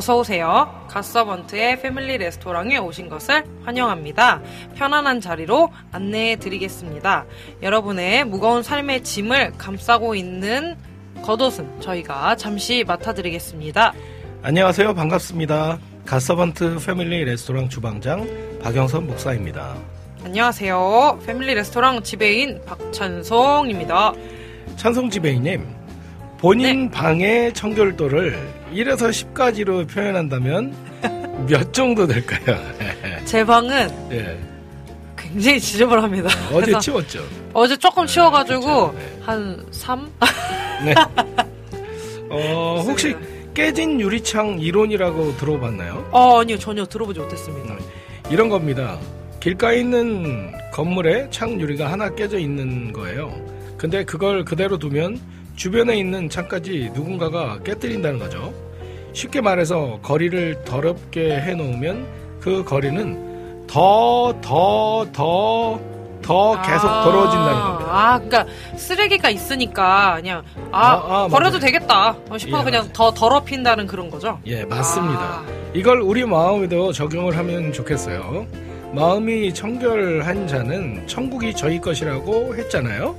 어서 오세요. 갓서번트의 패밀리 레스토랑에 오신 것을 환영합니다. 편안한 자리로 안내해 드리겠습니다. 여러분의 무거운 삶의 짐을 감싸고 있는 겉옷은 저희가 잠시 맡아드리겠습니다. 안녕하세요 반갑습니다 갓서번트 패밀리 레스토랑 주방장 박영선 목사입니다 안녕하세요. 패밀리 레스토랑 지배인 박찬송입니다. 찬송 지배이님 본인 방의 청결도를 1에서 10까지로 표현한다면 몇 정도 될까요? 제 방은 예. 굉장히 지저분합니다. 어제 그래서 치웠죠. 어제 조금 치워가지고 그쵸, 네. 한 3? 네. 어, 혹시 깨진 유리창 이론이라고 들어봤나요? 어, 아니요. 전혀 들어보지 못했습니다. 이런 겁니다. 길가에 있는 건물에 창 유리가 하나 깨져 있는 거예요. 근데 그걸 그대로 두면 주변에 있는 창까지 누군가가 깨뜨린다는 거죠. 쉽게 말해서 거리를 더럽게 해놓으면 그 거리는 더, 더, 더, 더 계속 아, 더러워진다는 겁니다. 아, 그러니까 쓰레기가 있으니까 그냥 아, 아, 아, 버려도 맞아요. 되겠다 싶어 예, 그냥 맞아요. 더 더럽힌다는 그런 거죠. 예, 맞습니다. 아. 이걸 우리 마음에도 적용을 하면 좋겠어요. 마음이 청결한 자는 천국이 저희 것이라고 했잖아요.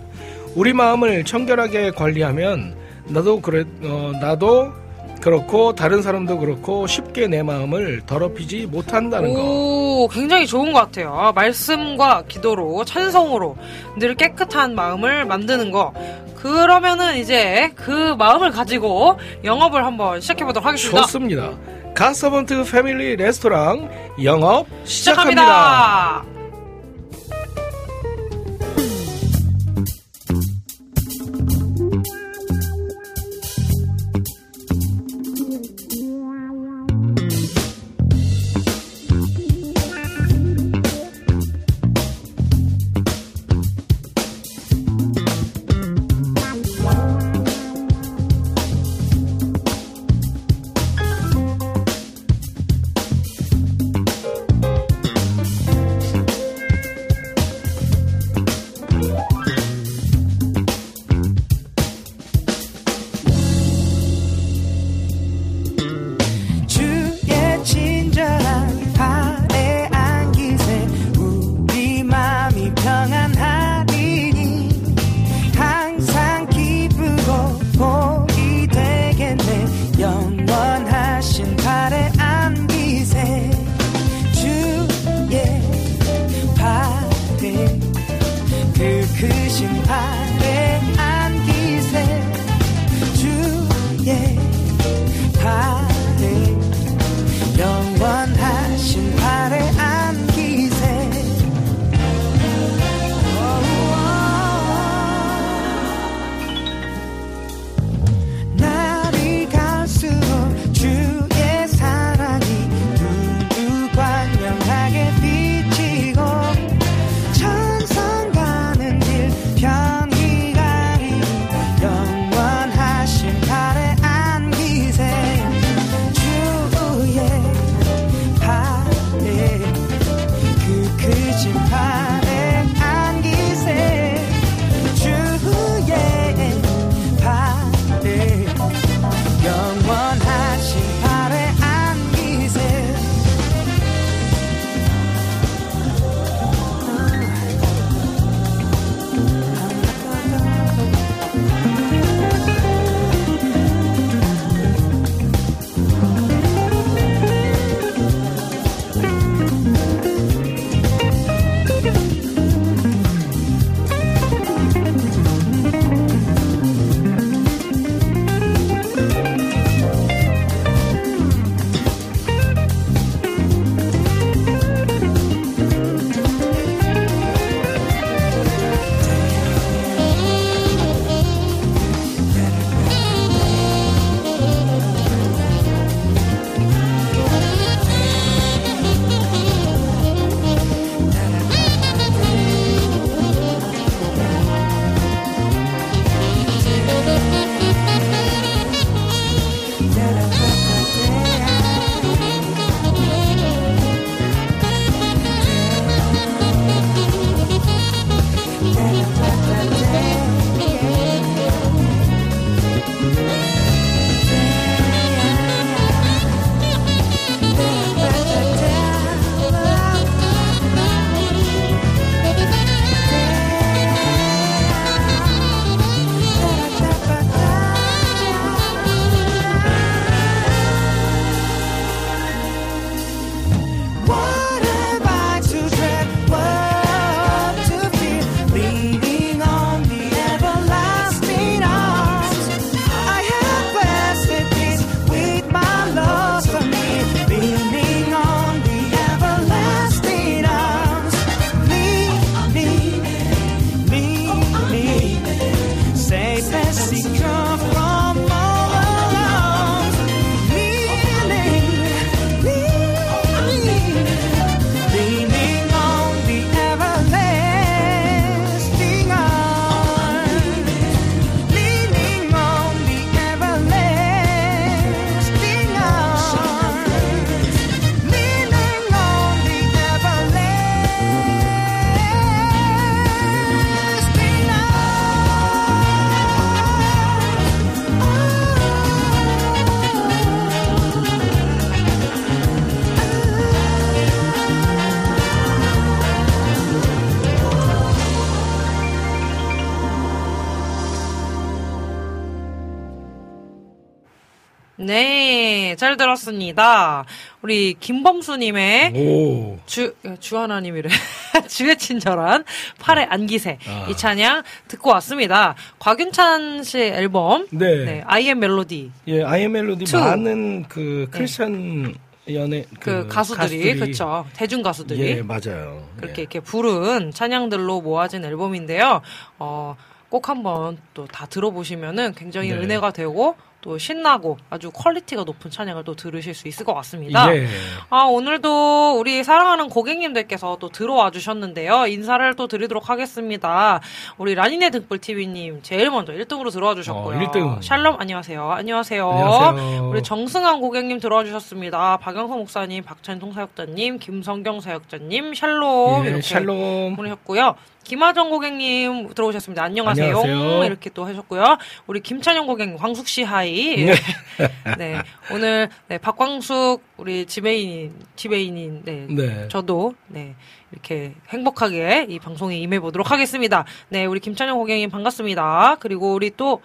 우리 마음을 청결하게 관리하면 나도 그래 어, 나도 그렇고 다른 사람도 그렇고 쉽게 내 마음을 더럽히지 못한다는 거. 오, 굉장히 좋은 것 같아요. 아, 말씀과 기도로 찬성으로 늘 깨끗한 마음을 만드는 거. 그러면은 이제 그 마음을 가지고 영업을 한번 시작해 보도록 하겠습니다. 좋습니다. 가서번트 패밀리 레스토랑 영업 시작합니다. 시작합니다. 네, 잘 들었습니다. 우리 김범수님의 오. 주, 주하나님이래. 주의 친절한 팔에 안기세. 아. 이 찬양 듣고 왔습니다. 곽윤찬 씨 앨범. 네. 네, I am Melody. 예, I am Melody Two. 많은 그 크리스천 연예 그, 가수들이, 그쵸. 대중 가수들이. 예, 맞아요. 그렇게 예. 이렇게 부른 찬양들로 모아진 앨범인데요. 어, 꼭 한번 또 다 들어보시면은 굉장히 네. 은혜가 되고 또 신나고 아주 quality가 높은 찬양을 또 들으실 수 있을 것 같습니다. 예. 아, 오늘도 우리 사랑하는 고객님들께서 또 들어와 주셨는데요. 인사를 또 드리도록 하겠습니다. 우리 라니네 등불TV님 제일 먼저 1등으로 들어와 주셨고요. 어, 1등. 샬롬 안녕하세요. 안녕하세요. 안녕하세요. 우리 정승환 고객님 들어와 주셨습니다. 박영성 목사님, 박찬통 사역자님, 김성경 사역자님, 샬롬 예, 이렇게 샬롬. 보내셨고요. 김하정 고객님 들어오셨습니다. 안녕하세요. 안녕하세요. 이렇게 또 하셨고요. 우리 김찬영 고객님, 광숙 씨 하이. 네. 오늘 네, 박광숙 우리 지배인 지배인인 네. 네. 저도 네. 이렇게 행복하게 이 방송에 임해 보도록 하겠습니다. 네, 우리 김찬영 고객님 반갑습니다. 그리고 우리 또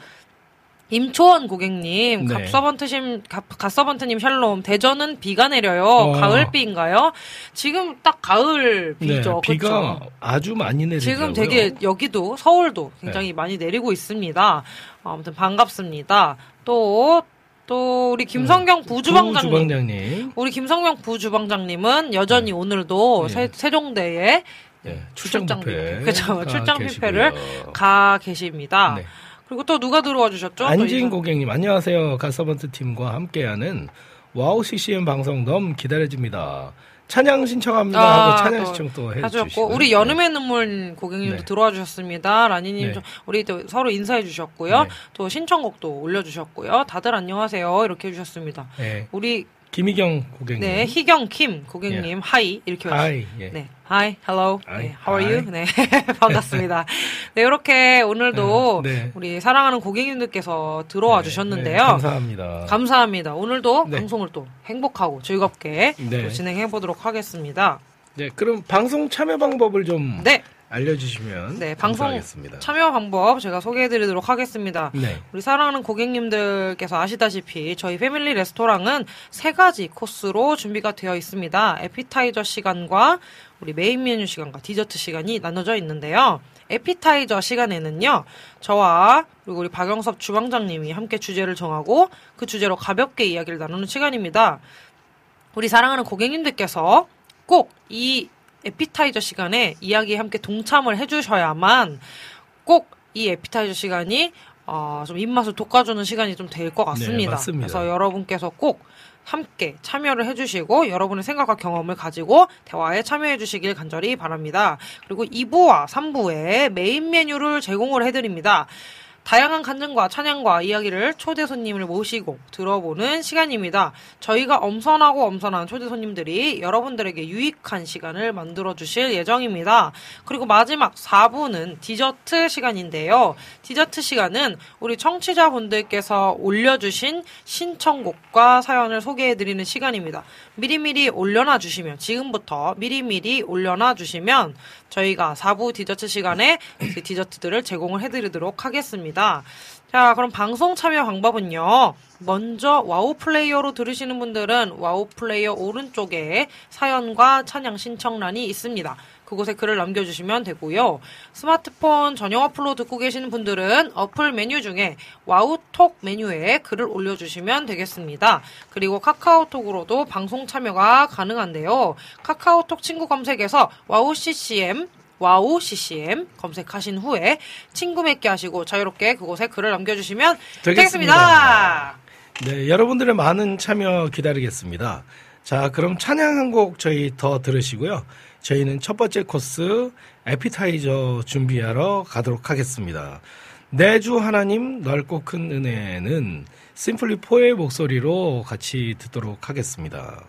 임초원 고객님, 네. 갑서번트심, 갑, 갓서번트님 샬롬, 대전은 비가 내려요. 어. 가을비인가요? 지금 딱 가을 비죠. 네, 비가 그쵸? 아주 많이 내리더라고요. 지금 되게 여기도 서울도 굉장히 네. 많이 내리고 있습니다. 아무튼 반갑습니다. 또, 또 우리 김성경 부주방장님. 부주방장님. 우리 김성경 부주방장님은 여전히 오늘도 네. 세, 세종대에 예, 출장 출장 뷔페. 그쵸, 가 출장. 뷔페를 가 계십니다. 네. 그리고 또 누가 들어와 주셨죠? 이분. 고객님 안녕하세요. 가서번트 팀과 함께하는 와우 CCM 방송 너무 기다려집니다. 찬양 신청합니다 아, 하고 찬양 또 신청 또 해주시고 우리 여름의 눈물 고객님도 네. 들어와 주셨습니다. 라니님 네. 좀 우리 또 서로 인사해 주셨고요. 네. 또 신청곡도 올려주셨고요. 다들 안녕하세요 이렇게 해주셨습니다. 네. 우리 김희경 고객님 네 희경 Kim 고객님 hi 이렇게 hi 예. 네, hi, hello, Hi, 네, how are you? 네, 반갑습니다. 네, 이렇게 오늘도 네, 네. 우리 사랑하는 고객님들께서 들어와 네, 주셨는데요. 네, 감사합니다. 감사합니다. 오늘도 네. 방송을 또 행복하고 즐겁게 네. 또 진행해 보도록 하겠습니다. 네, 그럼 방송 참여 방법을 좀 네, 알려주시면 네, 방송 감사하겠습니다. 참여 방법 제가 소개해 드리도록 하겠습니다. 네, 우리 사랑하는 고객님들께서 아시다시피 저희 패밀리 레스토랑은 세 가지 코스로 준비가 되어 있습니다. 에피타이저 시간과 우리 메인 메뉴 시간과 디저트 시간이 나눠져 있는데요. 에피타이저 시간에는요, 저와 그리고 우리 박영섭 주방장님이 함께 주제를 정하고 그 주제로 가볍게 이야기를 나누는 시간입니다. 우리 사랑하는 고객님들께서 꼭이 에피타이저 시간에 이야기에 함께 동참을 해주셔야만 꼭 이 에피타이저 시간이 어, 좀 입맛을 돋궈주는 시간이 좀 될 것 같습니다. 네, 맞습니다. 그래서 여러분께서 꼭 함께 참여를 해주시고 여러분의 생각과 경험을 가지고 대화에 참여해 주시길 간절히 바랍니다. 그리고 2부와 3부에 메인 메뉴를 제공을 해드립니다. 다양한 간증과 찬양과 이야기를 초대 손님을 모시고 들어보는 시간입니다. 저희가 엄선하고 엄선한 초대 손님들이 여러분들에게 유익한 시간을 만들어 주실 예정입니다. 그리고 마지막 4부는 디저트 시간인데요. 디저트 시간은 우리 청취자분들께서 올려주신 신청곡과 사연을 소개해 드리는 시간입니다. 미리미리 올려놔 주시면 지금부터 미리미리 올려놔 주시면 저희가 4부 디저트 시간에 그 디저트들을 제공을 해드리도록 하겠습니다. 자, 그럼 방송 참여 방법은요. 먼저 와우 플레이어로 들으시는 분들은 와우 플레이어 오른쪽에 사연과 찬양 신청란이 있습니다. 그곳에 글을 남겨주시면 되고요. 스마트폰 전용 어플로 듣고 계시는 분들은 어플 메뉴 중에 와우톡 메뉴에 글을 올려주시면 되겠습니다. 그리고 카카오톡으로도 방송 참여가 가능한데요. 카카오톡 친구 검색에서 와우 CCM 와우 CCM 검색하신 후에 친구 맺기 하시고 자유롭게 그곳에 글을 남겨주시면 되겠습니다. 되겠습니다. 네, 여러분들의 많은 참여 기다리겠습니다. 자, 그럼 찬양 한 곡 저희 더 들으시고요. 저희는 첫 번째 코스 에피타이저 준비하러 가도록 하겠습니다. 내주 하나님 넓고 큰 은혜는 심플리 포의 목소리로 같이 듣도록 하겠습니다.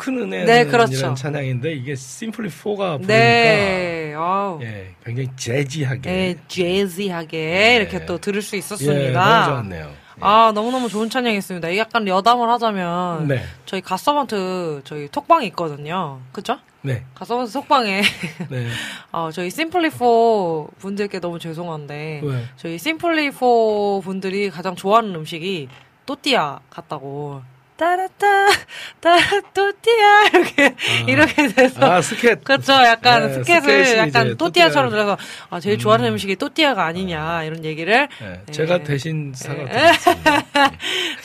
큰 은혜는 네, 그렇죠. 이런 찬양인데 이게 심플리 4가 부르니까 네. 예, 굉장히 재지하게 네, 재즈하게 네. 이렇게 또 들을 수 예, 있었습니다. 너무 좋았네요. 예. 아, 너무너무 좋은 찬양이었습니다. 이게 약간 여담을 하자면 네. 저희 갓서번트 저희 톡방이 있거든요. 그죠? 네. 갓서번트 톡방에 네. 어, 저희 심플리 4 분들께 너무 죄송한데 왜? 저희 심플리 4 분들이 가장 좋아하는 음식이 또띠아 같다고 따라따 따라 또띠아 이렇게 이렇게 돼서 아, 스캣. 그렇죠. 약간 네, 스켓이 약간 또띠아처럼 또띠아. 들어서 아 제일 좋아하는 음식이 또띠아가 아니냐 이런 얘기를 네, 네. 제가 대신 사과드리겠습니다.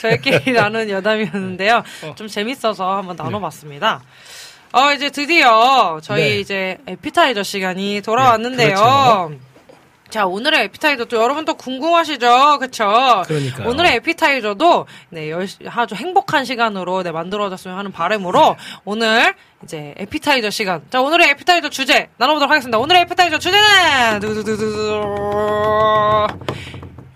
저희끼리 나눈 여담이었는데요. 어. 좀 재밌어서 한번 나눠봤습니다. 어 이제 드디어 저희 네. 이제 에피타이저 시간이 돌아왔는데요. 네, 그렇죠. 자 오늘의 에피타이저 또 여러분 또 궁금하시죠, 그렇죠? 그러니까요. 오늘의 에피타이저도 네 열, 아주 행복한 시간으로 네, 만들어졌으면 하는 바람으로 오늘 이제 에피타이저 시간. 자 오늘의 에피타이저 주제 나눠보도록 하겠습니다. 오늘의 에피타이저 주제는 두두두두두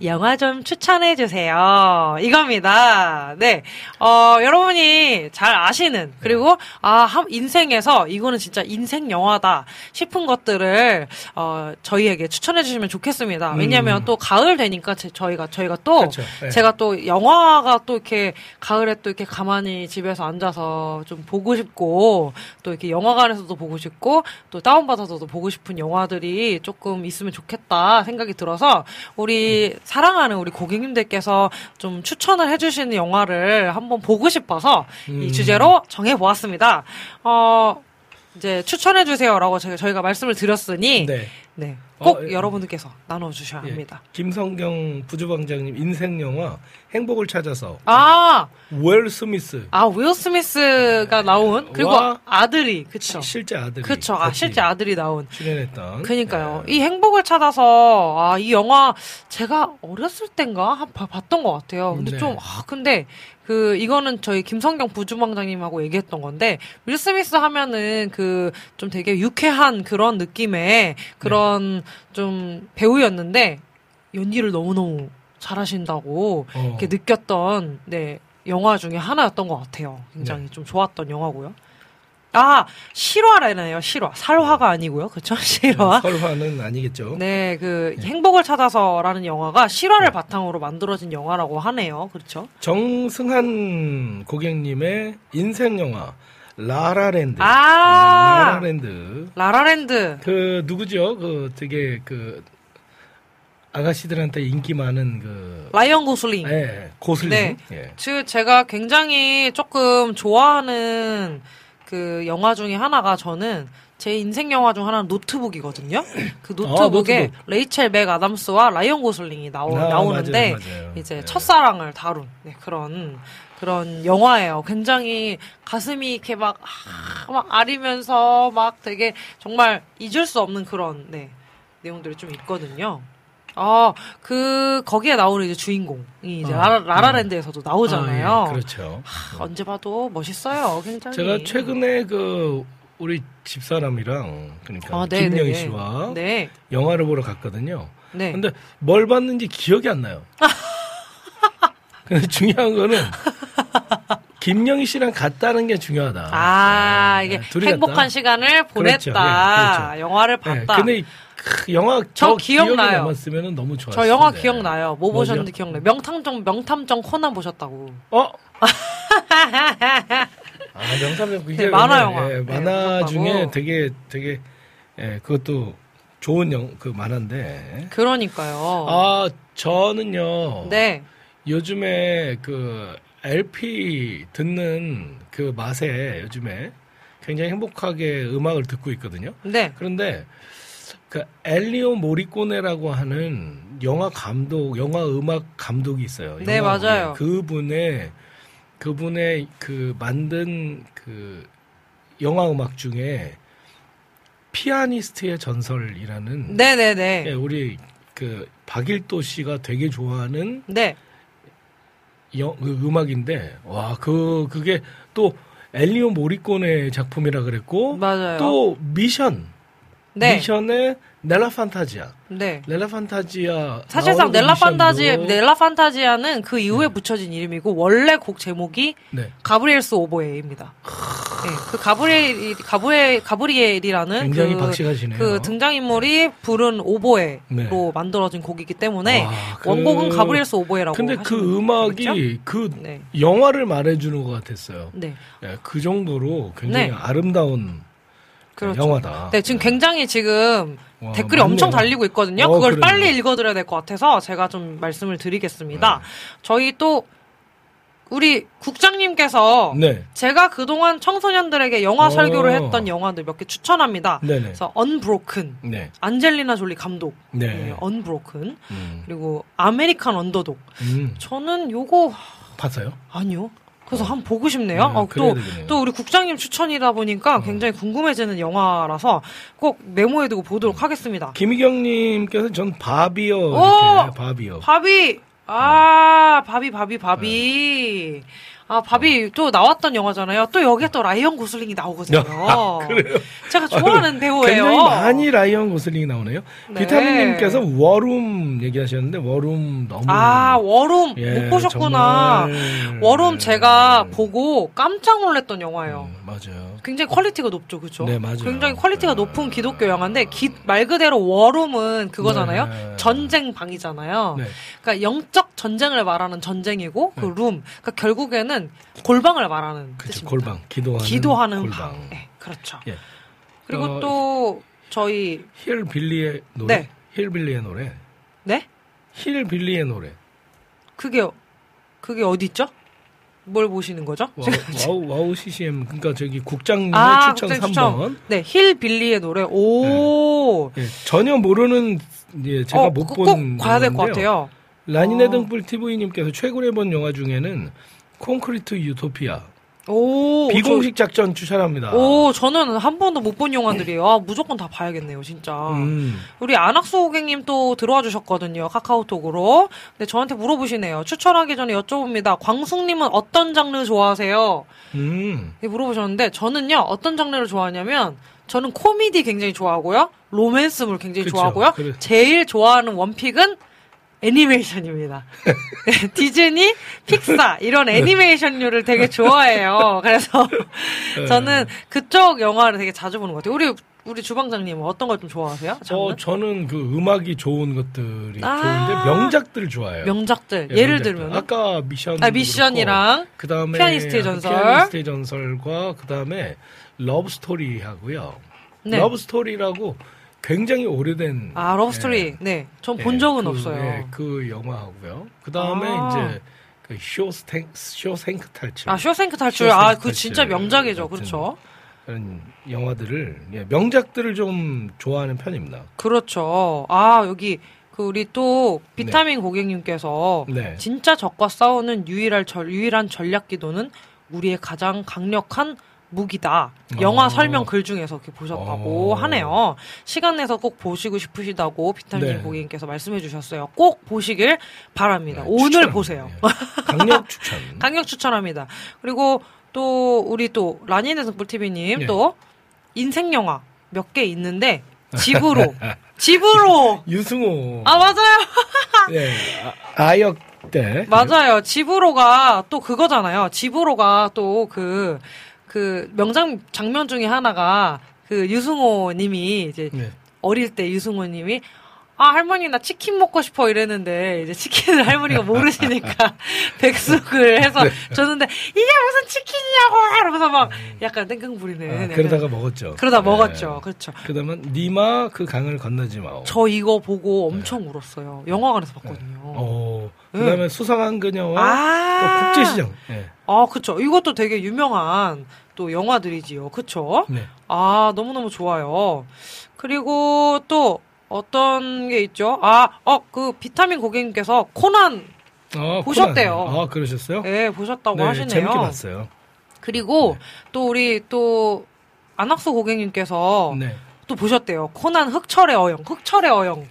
영화 좀 추천해 주세요. 이겁니다. 네. 어, 여러분이 잘 아시는, 그리고, 아, 한- 인생에서 이거는 진짜 인생 영화다 싶은 것들을, 어, 저희에게 추천해 주시면 좋겠습니다. 왜냐면 또 가을 되니까 제- 저희가, 저희가 또, 그렇죠. 네. 제가 또 영화가 또 이렇게 가을에 또 이렇게 가만히 집에서 앉아서 좀 보고 싶고, 또 이렇게 영화관에서도 보고 싶고, 또 다운 받아서도 보고 싶은 영화들이 조금 있으면 좋겠다 생각이 들어서, 우리 사랑하는 우리 고객님들께서 좀 추천을 해주시는 영화를 한번 보고 싶어서 음. 이 주제로 정해보았습니다. 어, 이제 추천해 주세요라고 저희가, 저희가 말씀을 드렸으니, 네. 네. 꼭 어, 예. 여러분들께서 나눠 주셔야 예. 합니다. 김성경 부주방장님 인생 영화 행복을 찾아서 아, 웰 스미스 아, 윌 스미스가 나온, 그리고 와. 아들이, 그쵸. 실제 아들이 그쵸. 아, 실제 아들이 나온. 출연했던 그니까요. 예. 이 행복을 찾아서, 아, 이 영화, 제가 어렸을 땐가? 한, 봐- 봤던 것 같아요. 근데 네. 좀, 아, 근데, 그, 이거는 저희 김성경 부주방장님하고 얘기했던 건데, 윌 스미스 하면은 그, 좀 되게 유쾌한 그런 느낌의 그런 좀 배우였는데, 연기를 너무너무 잘하신다고, 어. 이렇게 느꼈던, 네, 영화 중에 하나였던 것 같아요. 굉장히 네. 좀 좋았던 영화고요. 아, 실화라네요, 실화. 살화가 아니고요. 그쵸? 실화. 설화는 아니겠죠. 네, 그 행복을 찾아서라는 영화가 실화를 네. 바탕으로 만들어진 영화라고 하네요. 그렇죠? 정승한 고객님의 인생 영화 라라랜드. 아! 네, 라라랜드. 라라랜드. 그 누구죠? 그 되게 그 아가씨들한테 인기 많은 그 라이언 고슬링. 예, 고슬링. 네. 예. 그 제가 굉장히 조금 좋아하는 그 영화 중에 하나가 저는 제 인생 영화 중 하나는 노트북이거든요. 그 노트북에 아, 노트북. 레이첼 맥 아담스와 라이언 고슬링이 나오, 아, 나오는데 맞아요, 맞아요. 이제 네. 첫사랑을 다룬 네, 그런 그런 영화예요. 굉장히 가슴이 이렇게 막, 아, 막 아리면서 막 되게 정말 잊을 수 없는 그런 네, 내용들이 좀 있거든요. 아, 그 거기에 나오는 이제 주인공이 이제 아, 라라, 라라 랜드에서도 나오잖아요. 아, 예, 그렇죠. 하, 언제 봐도 멋있어요. 굉장히. 제가 최근에 그 우리 집사람이랑 그러니까 아, 네, 김영희 네. 씨와 네, 영화를 보러 갔거든요. 네. 근데 뭘 봤는지 기억이 안 나요. 근데 중요한 거는 김영희 씨랑 갔다는 게 중요하다. 아, 네, 이게 행복한 갔다. 시간을 보냈다. 그렇죠. 예, 그렇죠. 영화를 네, 봤다. 근데 이 크, 영화 저 기억나요. 남았으면 너무 좋았을 저 영화. 기억나요. 뭐 뭐죠? 보셨는지 기억나요. 명탐정, 명탐정 코난 보셨다고. 어? 아, 명탐정 그게 네, 만화 왜냐면, 영화. 예, 네, 만화 보셨다고. 중에 되게 되게 예, 그것도 좋은 영, 그 만화인데. 그러니까요. 아, 저는요. 네. 요즘에 그 LP 듣는 그 맛에 요즘에 굉장히 행복하게 음악을 듣고 있거든요. 네. 그런데 그 엘리오 모리꼬네라고 하는 영화 감독, 영화 음악 감독이 있어요. 네, 맞아요. 그분의 그분의 그 만든 그 영화 음악 중에 피아니스트의 전설이라는 네네네. 예, 우리 그 박일도 씨가 되게 좋아하는 네. 영, 그 음악인데 와 그 그게 또 엘리오 모리꼬네 작품이라 그랬고 맞아요. 또 미션 네. 미션의 넬라 판타지아 네. 넬라 판타지아 사실상 넬라 판타지, 넬라 판타지아는 그 이후에 붙여진 이름이고, 원래 곡 제목이 네 가브리엘스 오보에입니다. 네, 그 가브리엘, 가브리엘, 가브리엘이라는 굉장히 그, 박식하시네요. 그 등장 인물이 부른 오보에로 네. 만들어진 곡이기 때문에 와, 그- 원곡은 가브리엘스 오보에라고 근데 그 음악이 되겠죠? 그 네. 영화를 말해주는 것 같았어요. 네. 예, 그 정도로 굉장히 네. 아름다운 그렇죠. 영화다. 네, 지금 굉장히 지금 와, 댓글이 많네요. 엄청 달리고 있거든요. 어, 그걸 그러네요. 빨리 읽어드려야 될 것 같아서 제가 좀 말씀을 드리겠습니다. 네. 저희 또 우리 국장님께서 네, 제가 그동안 청소년들에게 영화 어. 설교를 했던 영화들 몇 개 추천합니다. 네네, 그래서 Unbroken, 네, 안젤리나 졸리 감독, 네, 네, Unbroken, 음, 그리고 American Underdog. 음, 저는 요거 봤어요? 아니요. 그래서 한번 보고 싶네요. 네, 어, 또. 또 우리 국장님 추천이다 보니까 굉장히 궁금해지는 영화라서 꼭 메모해두고 보도록 하겠습니다. 김희경님께서 전 바비요 오! 바비요. 바비, 아, 바비, 바비, 바비. 아, 바비 또 나왔던 영화잖아요. 또 여기에 또 라이언 고슬링이 나오거든요. 아, 그래요? 제가 좋아하는 배우예요. 굉장히 많이 라이언 고슬링이 나오네요. 네. 비타민님께서 War Room 얘기하셨는데 War Room 너무 아, War Room 예, 못 보셨구나. 정말, War Room 예. 제가 보고 깜짝 놀랐던 영화예요. 음, 맞아요. 굉장히 퀄리티가 높죠, 그렇죠? 네, 맞아요. 굉장히 퀄리티가 네. 높은 기독교 영화인데 기- 말 그대로 War Room은 그거잖아요. 네. 전쟁 방이잖아요. 네. 그러니까 영적 전쟁을 말하는 전쟁이고 그 네. 룸, 그러니까 결국에는 골방을 말하는 그렇죠. 뜻입니다. 골방 기도하는 기도하는 골방. 방. 네, 그렇죠. 예. 그리고 어, 또 저희 힐 빌리의 노래. 네. 힐 빌리의 노래. 네? 힐 빌리의 노래. 그게 그게 어디 있죠? 뭘 보시는 거죠? 와우, 와우, 와우 CCM. 그러니까 저기 국장님의 아, 추천 국장 3번. 네, 힐 빌리의 노래. 오. 예, 전혀 모르는 예, 제가 어, 못 꼭- 본꼭 봐야 될 것. 같아요. 라니네 어. 등불 TV님께서 최근에 본 영화 중에는 콘크리트 유토피아 오. 비공식 작전 추천합니다. 저, 오, 저는 한 번도 못 본 영화들이에요. 아, 무조건 다 봐야겠네요, 진짜. 음, 우리 안학수 고객님 또 들어와 주셨거든요. 카카오톡으로. 근데 저한테 물어보시네요. 추천하기 전에 여쭤봅니다. 광숙님은 어떤 장르 좋아하세요? 음. 네, 물어보셨는데 저는요 어떤 장르를 좋아하냐면 저는 코미디 굉장히 좋아하고요 로맨스물 굉장히 그쵸. 좋아하고요 그래. 제일 좋아하는 원픽은 애니메이션입니다. 네, 디즈니, 픽사 이런 애니메이션류를 되게 좋아해요. 그래서 저는 그쪽 영화를 되게 자주 보는 것 같아요. 우리 우리 주방장님은 어떤 걸 좀 좋아하세요? 장르? 어, 저는 그 음악이 좋은 것들이 아. 좋은데 명작들 좋아해요. 명작들 예, 명작들. 들면 아까 미션 아, 미션이랑 그 다음에 피아니스트의 전설. 피아니스트의 전설과 그 다음에 러브 스토리 하고요. 네. 러브 스토리라고 굉장히 오래된 아 러브 예, 스토리 네 전 예, 본 적은 그, 없어요. 예, 그 영화하고요. 그 다음에 아. 이제 그 쇼생 쇼생크 탈출. 아 쇼생크 탈출 아 그 진짜 명작이죠 그렇죠. 그런 영화들을 예, 명작들을 좀 좋아하는 편입니다. 그렇죠. 아, 여기, 그, 우리 또, 비타민 고객님께서, 네. 진짜 적과 싸우는 유일한, 전, 유일한 전략 기도는 우리의 가장 강력한 무기다. 영화 어. 설명 글 중에서 이렇게 보셨다고 어. 하네요. 시간 내서 꼭 보시고 싶으시다고 비타민 네. 고객님께서 말씀해 주셨어요. 꼭 보시길 바랍니다. 네, 오늘. 보세요. 예. 강력 추천. 강력 추천합니다. 그리고 또, 우리 또, 라니네 등불TV님 네. 또, 인생 영화 몇 개 있는데, 집으로. 집으로! 유승호. 아, 맞아요. 예. 아, 아역 때. 맞아요. 집으로가 또 그거잖아요. 집으로가 또 그, 그 명장 장면 중에 하나가 그 유승호 님이 이제 네. 어릴 때 유승호 님이 아, 할머니 나 치킨 먹고 싶어 이랬는데 이제 치킨을 할머니가 모르시니까 백숙을 해서 네. 줬는데 이게 무슨 치킨이냐고 이러면서 막 약간 땡깡 부리는 아, 그러다가 먹었죠. 그러다 네. 먹었죠. 그렇죠. 그다음에 니마 그 강을 건너지 마오. 저 이거 보고 엄청 울었어요. 영화관에서 봤거든요. 어. 네. 그다음에 수상한 그녀와 아. 또 국제시장. 네. 아, 그쵸. 이것도 되게 유명한 또 영화들이지요. 그쵸? 네. 아, 너무너무 좋아요. 그리고 또 어떤 게 있죠? 아, 어, 그 비타민 고객님께서 코난, 아, 보셨대요. 코난. 아, 그러셨어요? 예, 보셨다고 네, 하시네요. 재밌게 봤어요. 그리고 또 우리 또 안학수 고객님께서 네. 또 보셨대요. 코난 흑철의 어영, 흑철의 어영.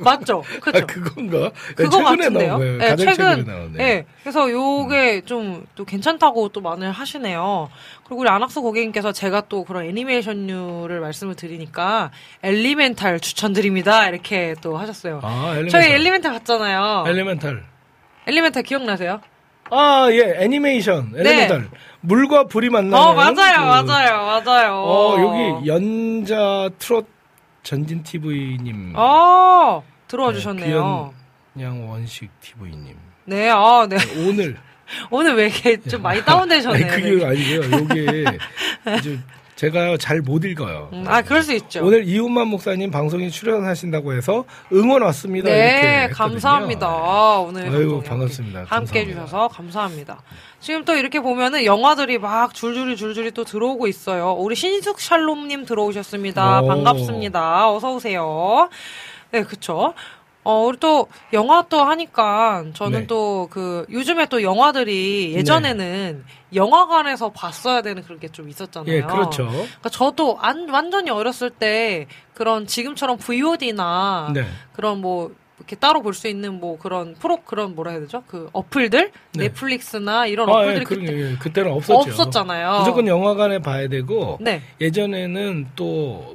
맞죠? 그쵸? 아, 그건가? 그거 최근에 같은데요? 나온 거예요. 네, 최근, 나온. 네. 그래서 요게 좀또 괜찮다고 또 많이 하시네요. 그리고 우리 안학수 고객님께서 제가 또 그런 애니메이션류를 말씀을 드리니까 엘리멘탈 추천드립니다. 이렇게 또 하셨어요. 아, 엘리멘탈. 저희 엘리멘탈 봤잖아요. 엘리멘탈. 엘리멘탈 기억나세요? 아, 예, 애니메이션. 엘리멘탈. 물과 불이 만나는. 네. 어, 맞아요, 그, 맞아요, 맞아요. 어, 여기 연자 트롯 전진 TV님. 어, 들어와 네, 주셨네요. 양 원식 TV님. 네, 아, 네. 오늘. 오늘 왜 이렇게 좀 많이 다운되셨네요. 아니, 그게 아니고요. 요게 이제 제가 잘 못 읽어요. 음, 아, 그럴 수 있죠. 오늘 이훈만 목사님 방송에 출연하신다고 해서 응원 왔습니다. 네. 감사합니다. 오늘 아이고, 반갑습니다. 함께 감사합니다. 해주셔서 감사합니다. 지금 또 이렇게 보면은 영화들이 막 줄줄이 줄줄이 또 들어오고 있어요. 우리 신숙 샬롬님 들어오셨습니다. 오. 반갑습니다. 어서 오세요. 네, 그쵸. 어, 우리 또 영화 또 하니까 저는 네. 또그 요즘에 또 영화들이 예전에는 영화관에서 봤어야 되는 그런 게 좀 있었잖아요. 예, 그렇죠. 그러니까 저도 안, 완전히 어렸을 때 그런 지금처럼 VOD나 네. 그런 뭐 이렇게 따로 볼 수 있는 뭐 그런 프로 그런 뭐라 해야 되죠? 그 어플들 네. netflix나 이런 아, 예, 어플들이 그런 그때 게 예, 그때는 없었죠. 없었잖아요. 무조건 영화관에 봐야 되고 네. 예전에는 또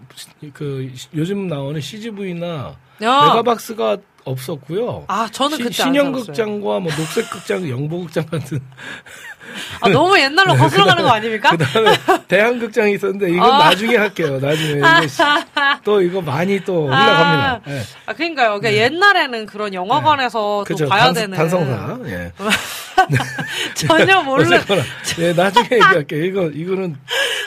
그 요즘 나오는 CGV나 야. 메가박스가 없었고요. 아 저는 시- 그때 안 신형극장과 뭐 녹색극장, 영보극장 같은. 아 너무 옛날로 거슬러 가는 거 아닙니까? 그다음에 대한극장이 있었는데 이건 아. 나중에 할게요. 나중에 시- 또 이거 많이 또 올라갑니다. 예. 아 그러니까요. 그러니까 옛날에는 그런 영화관에서 네. 또 봐야 단, 되는 단성사. 예. 전혀 모르는 예, 나중에 얘기할게요. 이거 이거는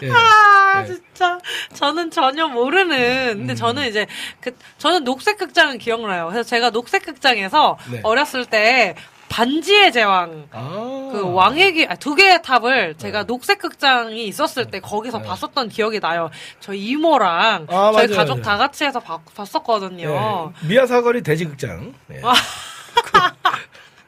예. 아 아, 네. 진짜. 저는 전혀 모르는. 근데 음. 저는 이제, 그, 저는 녹색 극장은 기억나요. 그래서 제가 녹색 극장에서 네. 어렸을 때 반지의 제왕. 아. 그 왕의 기, 아, 두 개의 탑을 제가 녹색 극장이 있었을 때 거기서 네. 봤었던 기억이 나요. 저희 이모랑 아, 저희 맞아요, 가족 맞아요. 다 같이 해서 봐- 봤었거든요. 네. 미아사거리 돼지극장. 네.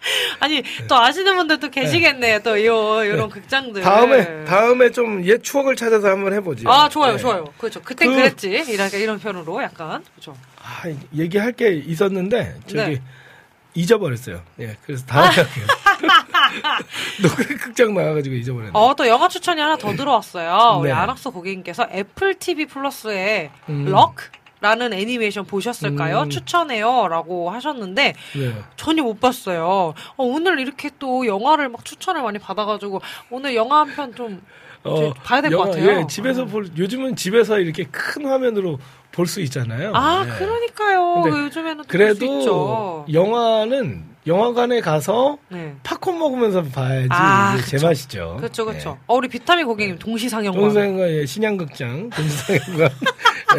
아니, 또 아시는 분들도 계시겠네요. 또 요, 요런 극장들. 다음에 다음에 좀 옛 추억을 찾아서 한번 해보지. 아, 좋아요, 네. 좋아요. 그렇죠. 그땐 그- 그... 랬지 이런, 이런 편으로 약간. 그렇죠. 아, 얘기할 게 있었는데 저기 네. 잊어버렸어요. 예, 그래서 다음에 할게요. 녹색 극장 나와가지고 잊어버렸네. 어, 또 영화 추천이 하나 더 들어왔어요. 우리 네. 안학수 고객님께서 애플 TV 플러스의 음. 럭? 라는 애니메이션 보셨을까요? 음. 추천해요. 라고 하셨는데, 네. 전혀 못 봤어요. 어, 오늘 이렇게 또 영화를 막 추천을 많이 받아가지고, 오늘 영화 한 편 좀, 이제 봐야 될 것 같아요. 예, 집에서 음. 볼 요즘은 집에서 이렇게 큰 화면으로 볼 수 있잖아요. 아, 네. 그러니까요. 요즘에는 그래도. 영화는 영화관에 가서 네. 팝콘 먹으면서 봐야지 아, 이게 그쵸. 제맛이죠. 그렇죠, 그렇죠. 어, 우리 비타민 고객님 동시상영관. 동생과 예, 신양극장 동시상영관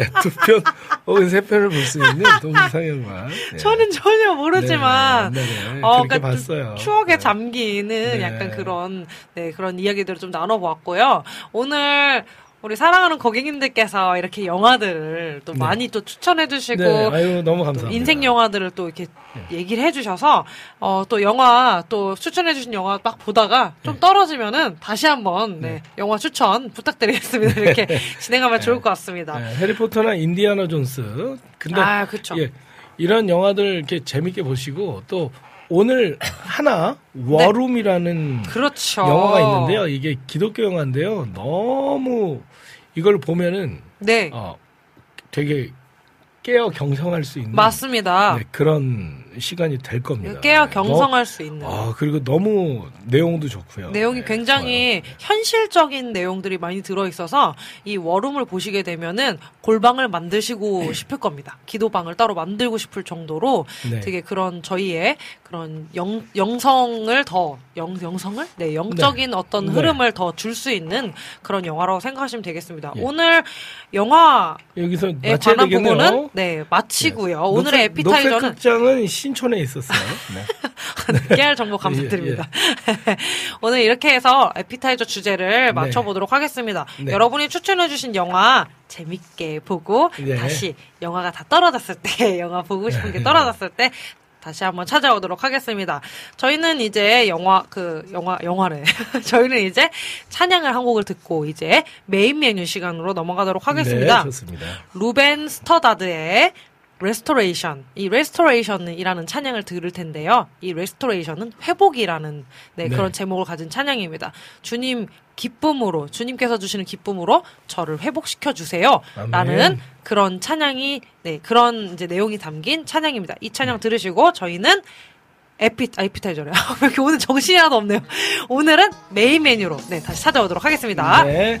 예, 두편 혹은 세 편을 볼 수 있는 동시상영관. 예. 저는 전혀 모르지만 네, 옛날에 어, 그렇게 그러니까 좀 봤어요. 추억에 네. 잠기는 네. 약간 그런 네 그런 이야기들을 좀 나눠보았고요. 오늘 우리 사랑하는 고객님들께서 이렇게 영화들을 또 네. 많이 또 추천해 주시고 네, 아유 너무 또 감사합니다. 인생 영화들을 또 이렇게 얘기를 해 주셔서 어 또 영화 또 추천해 주신 영화 딱 보다가 좀 떨어지면은 다시 한번 네, 영화 추천 부탁드리겠습니다. 이렇게 진행하면 좋을 것 같습니다. 네, 해리포터나 인디아나 존스. 근데 아 그렇죠. 예, 이런 영화들 이렇게 재밌게 보시고 또 오늘 하나 워룸이라는 그렇죠. 영화가 있는데요. 이게 기독교 영화인데요. 너무 이걸 보면은 네 어, 되게 깨어 경성할 수 있는 맞습니다. 네, 그런 시간이 될 겁니다. 깨어 네, 경성할 수 있는. 너- 아, 그리고 너무 내용도 좋고요. 내용이 네, 굉장히 현실적인 내용들이 많이 들어 있어서 이 워룸을 보시게 되면은 골방을 만드시고 싶을 겁니다. 기도방을 따로 만들고 싶을 정도로 네. 되게 그런 저희의 그런 영, 영성을 더, 영, 영성을? 네, 영적인 어떤 네. 흐름을 더줄 수 있는 그런 영화라고 생각하시면 되겠습니다. 예. 오늘 영화에 여기서 예, 관한 되겠네요. 부분은 네, 마치고요. 오늘의 녹색- 에피타이저는 극장은 신촌에 있었어요. 네. 깨알 정보 감사드립니다. 오늘 이렇게 해서 에피타이저 주제를 맞춰보도록 하겠습니다. 네. 여러분이 추천해주신 영화 재밌게 보고 네. 다시 영화가 다 떨어졌을 때 영화 보고 싶은 게 떨어졌을 때 다시 한번 찾아오도록 하겠습니다. 저희는 이제 영화 그 영화 영화래. 저희는 이제 찬양을 한 곡을 듣고 이제 메인 메뉴 시간으로 넘어가도록 하겠습니다. 네, 좋습니다. 루벤 스터다드의 Restoration. 이 Restoration이라는 찬양을 들을 텐데요. 이 Restoration은 회복이라는 네, 네. 그런 제목을 가진 찬양입니다. 주님 기쁨으로 주님께서 주시는 기쁨으로 저를 회복시켜 주세요. 아멘. 라는 그런 찬양이 네, 그런 이제 내용이 담긴 찬양입니다. 이 찬양 들으시고 저희는 에피 아, 에피타이저래요. 왜 이렇게 오늘 정신이 하나도 없네요. 오늘은 메인 메뉴로 네, 다시 찾아오도록 하겠습니다. 네.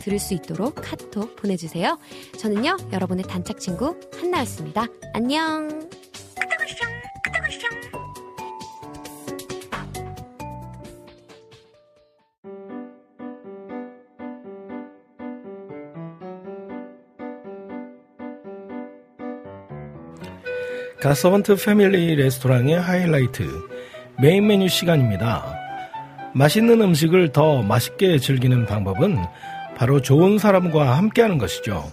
들을 수 있도록 카톡 보내주세요. 저는요 여러분의 단짝 친구 한나였습니다. 안녕. 갓서번트 패밀리 레스토랑의 하이라이트 메인 메뉴 시간입니다. 맛있는 음식을 더 맛있게 즐기는 방법은 바로 좋은 사람과 함께하는 것이죠.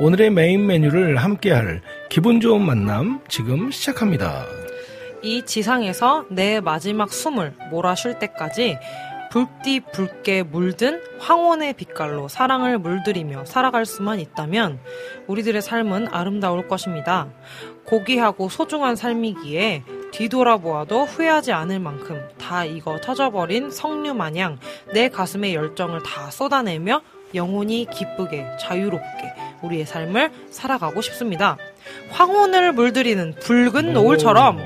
오늘의 메인 메뉴를 함께할 기분 좋은 만남 지금 시작합니다. 이 지상에서 내 마지막 숨을 몰아 쉴 때까지 붉디 붉게 물든 황혼의 빛깔로 사랑을 물들이며 살아갈 수만 있다면 우리들의 삶은 아름다울 것입니다. 고귀하고 소중한 삶이기에 뒤돌아보아도 후회하지 않을 만큼 다 익어 터져버린 석류 마냥 내 가슴의 열정을 다 쏟아내며 영혼이 기쁘게 자유롭게 우리의 삶을 살아가고 싶습니다. 황혼을 물들이는 붉은 노을처럼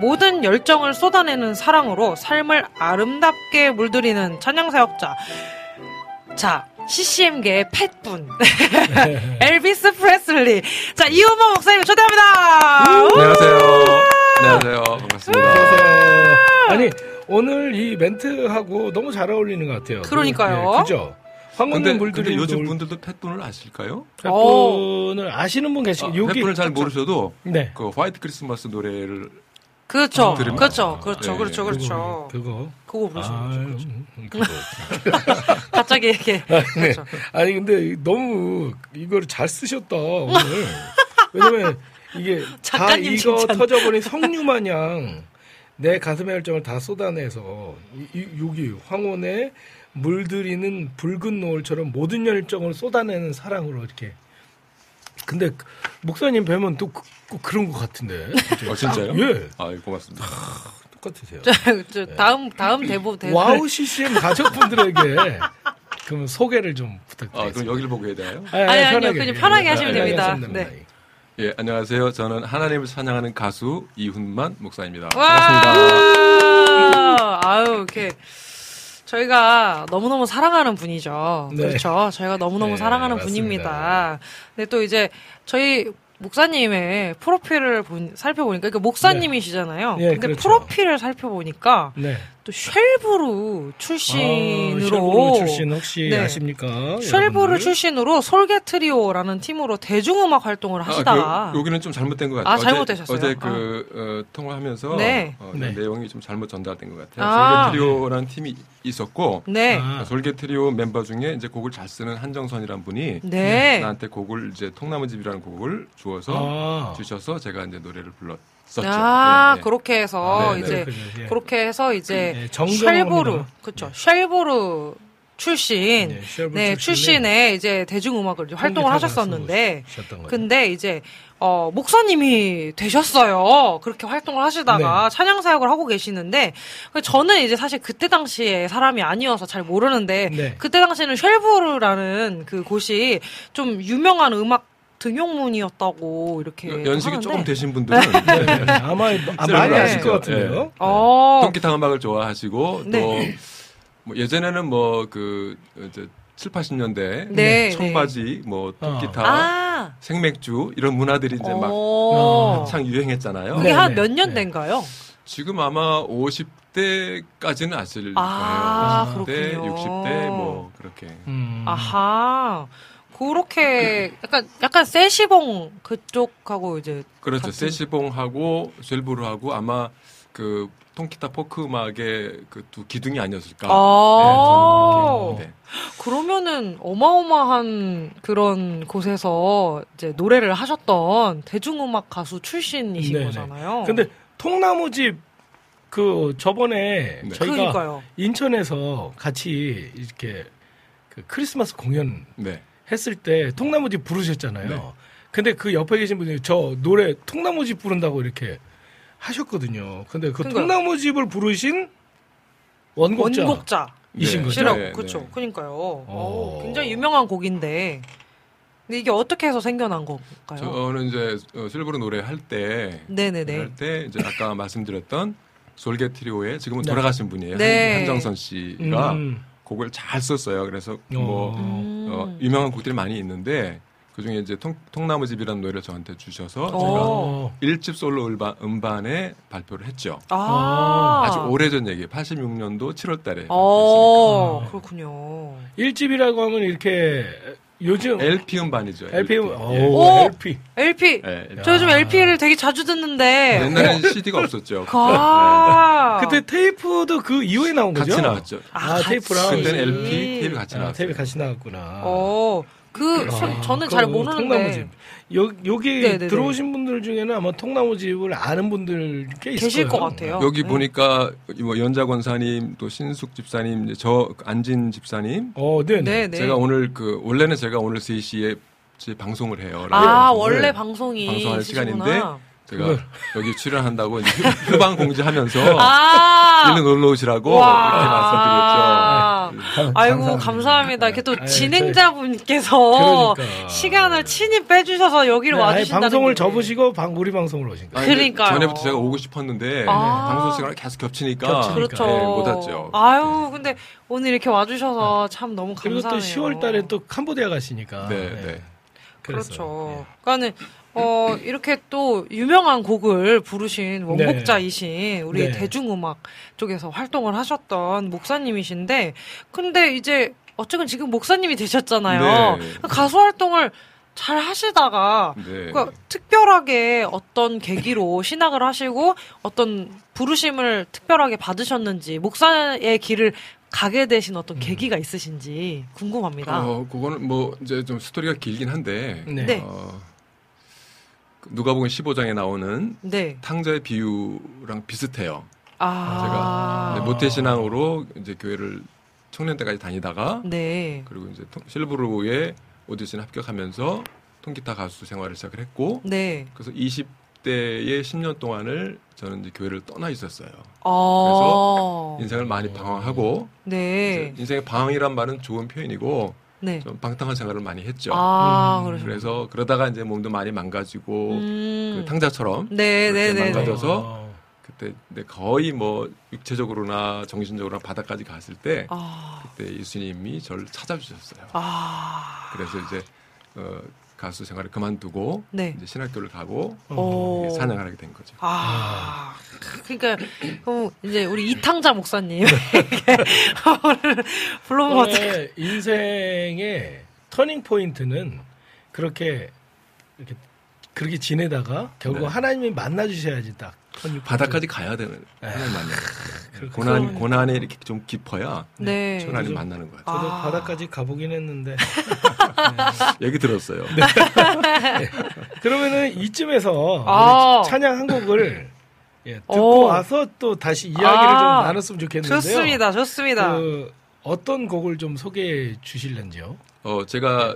모든 열정을 쏟아내는 사랑으로 삶을 아름답게 물들이는 찬양사역자. 자, CCM계의 팻분. 엘비스 프레슬리. 자, 이호모 목사님 초대합니다! 안녕하세요. 안녕하세요. 반갑습니다. 안녕하세요. 아니 오늘 이 멘트하고 너무 잘 어울리는 것 같아요. 그러니까요. 예, 그죠? 물들이 근데 요즘 분들도 팻분을 아실까요? 팻분을 아시는 분 계시. 아, 여기 팻분을 잘 모르셔도 네. 그 화이트 크리스마스 노래를 그렇죠. 들으면 그렇죠. 알아요. 그렇죠. 네, 그렇죠. 네. 그렇죠. 그거. 그거 부르시는 아, 거죠. 그렇죠. 음, 그거. 갑자기 이렇게. 네. 그렇죠. 아니 근데 너무 이걸 잘 쓰셨다 오늘. 왜냐면 이게 다 작가님 이거 칭찬. 터져버린 석류 마냥 내 가슴의 열정을 다 쏟아내서 이, 이- 여기 황혼에 물들이는 붉은 노을처럼 모든 열정을 쏟아내는 사랑으로 이렇게. 근데 그- 목사님 뵈면 또꼭 그런 것 같은데. 어, 진짜요? 예. 아, 고맙습니다. 똑같으세요. 저 다음 다음 대본 대본. 와우 CCM 가족분들에게 그럼 소개를 좀 아, 부탁드리겠습니다. 그럼 여기를 보고 해야 되나요? 아, 아니, 아니요. 그냥 편하게 하시면 편하게 됩니다. 하시면 네. 됩니다. 예, 안녕하세요. 저는 하나님을 찬양하는 가수 이훈만 목사입니다. 와! 반갑습니다. 아유, 이렇게. 저희가 너무너무 사랑하는 분이죠. 네. 그렇죠. 저희가 너무너무 네, 사랑하는 맞습니다. 분입니다. 근데 또 이제 저희 목사님의 프로필을 본- 살펴보니까, 그러니까 목사님이시잖아요. 네, 근데 그렇죠. 프로필을 살펴보니까 네. 또 쉘브루 아, 출신으로 쉘브루 출신 혹시 네. 아십니까? 쉘브루 여러분들? 출신으로 솔개 트리오라는 팀으로 대중음악 활동을 하시다가 아, 그, 여기는 좀 잘못된 것 같아요. 아, 잘못되셨어요? 어제, 어제 그 어, 통화하면서 네. 어, 네. 내용이 좀 잘못 전달된 것 같아요. 아. 솔개 트리오라는 팀이 있었고 네. 아, 솔개 트리오 멤버 중에 이제 곡을 잘 쓰는 한정선이라는 분이 네. 나한테 곡을 이제 통나무집이라는 곡을 주어서 아. 주셔서 제가 이제 노래를 불렀 었죠. 아, 예, 예. 그렇게 해서 아, 네, 이제 그렇군요. 예. 그렇게 해서 이제 네, 정정합니다. 쉘보르 그렇죠. 쉘보르 출신 네, 네, 출신의 이제 대중음악을 이제 활동을 하셨었는데. 근데 이제 어 목사님이 되셨어요. 그렇게 활동을 하시다가 네. 찬양 사역을 하고 계시는데 그 저는 이제 사실 그때 당시에 사람이 아니어서 잘 모르는데 네. 그때 당시에는 쉘보르라는 그 곳이 좀 유명한 음악 등용문이었다고 이렇게 연- 연식이 하는데 조금 되신 분들은 네, 네, 네. 아마 아, 많이 네. 아실 것 같은데요. 어. 통기타 음악을 좋아하시고 네. 또뭐 예전에는 뭐그 이제 7, 80년대 네, 청바지 뭐 통기타 아. 생맥주 이런 문화들이 이제 막 어. 한창 유행했잖아요. 네, 한 네, 몇년 네. 된가요? 지금 아마 50대까지는 아실 아, 거예요. 50대, 그렇군요. 60대 뭐 그렇게. 음. 아하. 그렇게 약간 약간 세시봉 그쪽하고 이제 그렇죠. 같은- 세시봉하고 쉘브르하고 아마 그 통기타 포크 음악의 그 두 기둥이 아니었을까. 아. 네. 네. 그러면은 어마어마한 그런 곳에서 이제 노래를 하셨던 대중음악 가수 출신이신 네네. 거잖아요. 근데 통나무집 그 저번에 네. 저희가 그러니까요. 인천에서 같이 이렇게 그 크리스마스 공연 네. 했을 때 통나무집 부르셨잖아요. 네. 근데 그 옆에 계신 분이 저 노래 통나무집 부른다고 이렇게 하셨거든요. 근데 그 그러니까요. 통나무집을 부르신 원곡자. 원곡자. 이신 네. 거죠? 시라고 네, 그렇죠. 네. 그러니까요. 어, 어. 굉장히 유명한 곡인데 근데 이게 어떻게 해서 생겨난 걸까요? 저는 이제 어, 실버로 노래 할 때, 네네네. 할 때 이제 아까 말씀드렸던 솔개 트리오의 지금은 네. 돌아가신 분이에요. 네. 한, 한정선 씨가 음. 곡을 잘 썼어요. 그래서 뭐 어. 음. 어, 유명한 곡들이 많이 있는데 그 중에 이제 통, 통나무 집이라는 노래를 저한테 주셔서 제가 어. 어. 1집 솔로 음반, 음반에 발표를 했죠. 아, 아주 오래전 얘기, 86년도 7월 달에. 어, 그렇군요. 일집이라고 하면 이렇게 요즘 LP 음반이죠. LP, 예. 오, LP. LP. 예, LP. 저 요즘 LP를 되게 자주 듣는데. 옛날에는 CD가 없었죠. 아. 그때 테이프도 그 이후에 나온 거죠? 같이 나왔죠. 아, 같이. 테이프랑. 그때는 LP, 테이프 같이 아, 나왔어요. 테이프 같이 나왔구나. 어, 그, 소- 아, 저는 그잘 모르는데. 여, 여기 네네네. 들어오신 분들 중에는 아마 통나무집을 아는 분들 꽤 있을 계실 거예요. 것 같아요. 여기 네. 보니까 뭐 연자 권사님, 또 신숙 집사님, 이제 저 안진 집사님. 어, 네, 네, 네. 네. 제가 오늘 그 원래는 제가 오늘 3시에 제 방송을 해요. 아. 원래 방송이. 방송할 있으시구나. 시간인데 제가 그걸. 여기 출연한다고 휴- 휴방 공지하면서 아. 일로 놀러 오시라고 와. 이렇게 말씀드렸죠. 아이고, 감사합니다. 이렇게 또 아니, 진행자분께서 그러니까. 시간을 친히 빼주셔서 여기를 네, 와주신다는 방송을 게. 접으시고 방, 우리 방송을 오신 거예요. 아니, 그러니까요. 전에부터 제가 오고 싶었는데 아. 방송 시간을 계속 겹치니까, 겹치니까. 그렇죠. 네, 못 왔죠. 아유, 근데 오늘 이렇게 와주셔서 참 너무 그리고 감사해요. 또 10월 달에 또 캄보디아 가시니까. 네, 네. 그래서, 그렇죠. 그러니까는 어 이렇게 또 유명한 곡을 부르신 원곡자이신 우리 네. 대중음악 쪽에서 활동을 하셨던 목사님이신데 근데 이제 어쨌든 지금 목사님이 되셨잖아요. 네. 가수 활동을 잘 하시다가 네. 그러니까 특별하게 어떤 계기로 신학을 하시고 어떤 부르심을 특별하게 받으셨는지 목사의 길을 가게 되신 어떤 계기가 있으신지 궁금합니다. 음. 어, 그거는 뭐 이제 좀 스토리가 길긴 한데 네. 네. 어, 누가복음 15장에 나오는 네. 탕자의 비유랑 비슷해요. 아. 네, 모태 신앙으로 이제 교회를 청년 때까지 다니다가 네. 그리고 이제 통- 실브로에 오디션 합격하면서 통기타 가수 생활을 시작을 했고 네. 그래서 20대의 10년 동안을 저는 이제 교회를 떠나 있었어요. 어. 인생을 많이 방황하고 네. 인생의 방황이란 말은 좋은 표현이고 네. 좀 방탕한 생활을 많이 했죠. 아, 음. 그래서 그러다가 이제 몸도 많이 망가지고 음. 그 탕자처럼 네, 네, 네, 네. 망가져서 어. 그때 거의 뭐 육체적으로나 정신적으로나 바닥까지 갔을 때 아. 그때 예수님이 저를 찾아주셨어요. 아. 그래서 이제 어, 가수 생활을 그만두고 네. 이제 신학교를 가고 오. 이제 사냥을 하게 된 거죠. 아. 그러니까 그럼 이제 우리 이탕자 목사님 오늘 불러보면 어떡해. 원래 인생의 터닝 포인트는 그렇게 이렇게 그렇게 지내다가 결국 네. 하나님이 만나 주셔야지 딱. 바닥까지 가야 되는 하나님 만나는 그렇군요. 고난 고난에 이렇게 좀 깊어야 네. 하나님 저도- 만나는 것 같아요. 저도 아. 바닥까지 가보긴 했는데 얘기 들었어요. 그러면은 이쯤에서 아. 찬양 한 곡을 예, 듣고 오. 와서 또 다시 이야기를 아. 좀 나눴으면 좋겠는데요. 좋습니다. 좋습니다. 그 어떤 곡을 좀 소개해 주실런지요? 어, 제가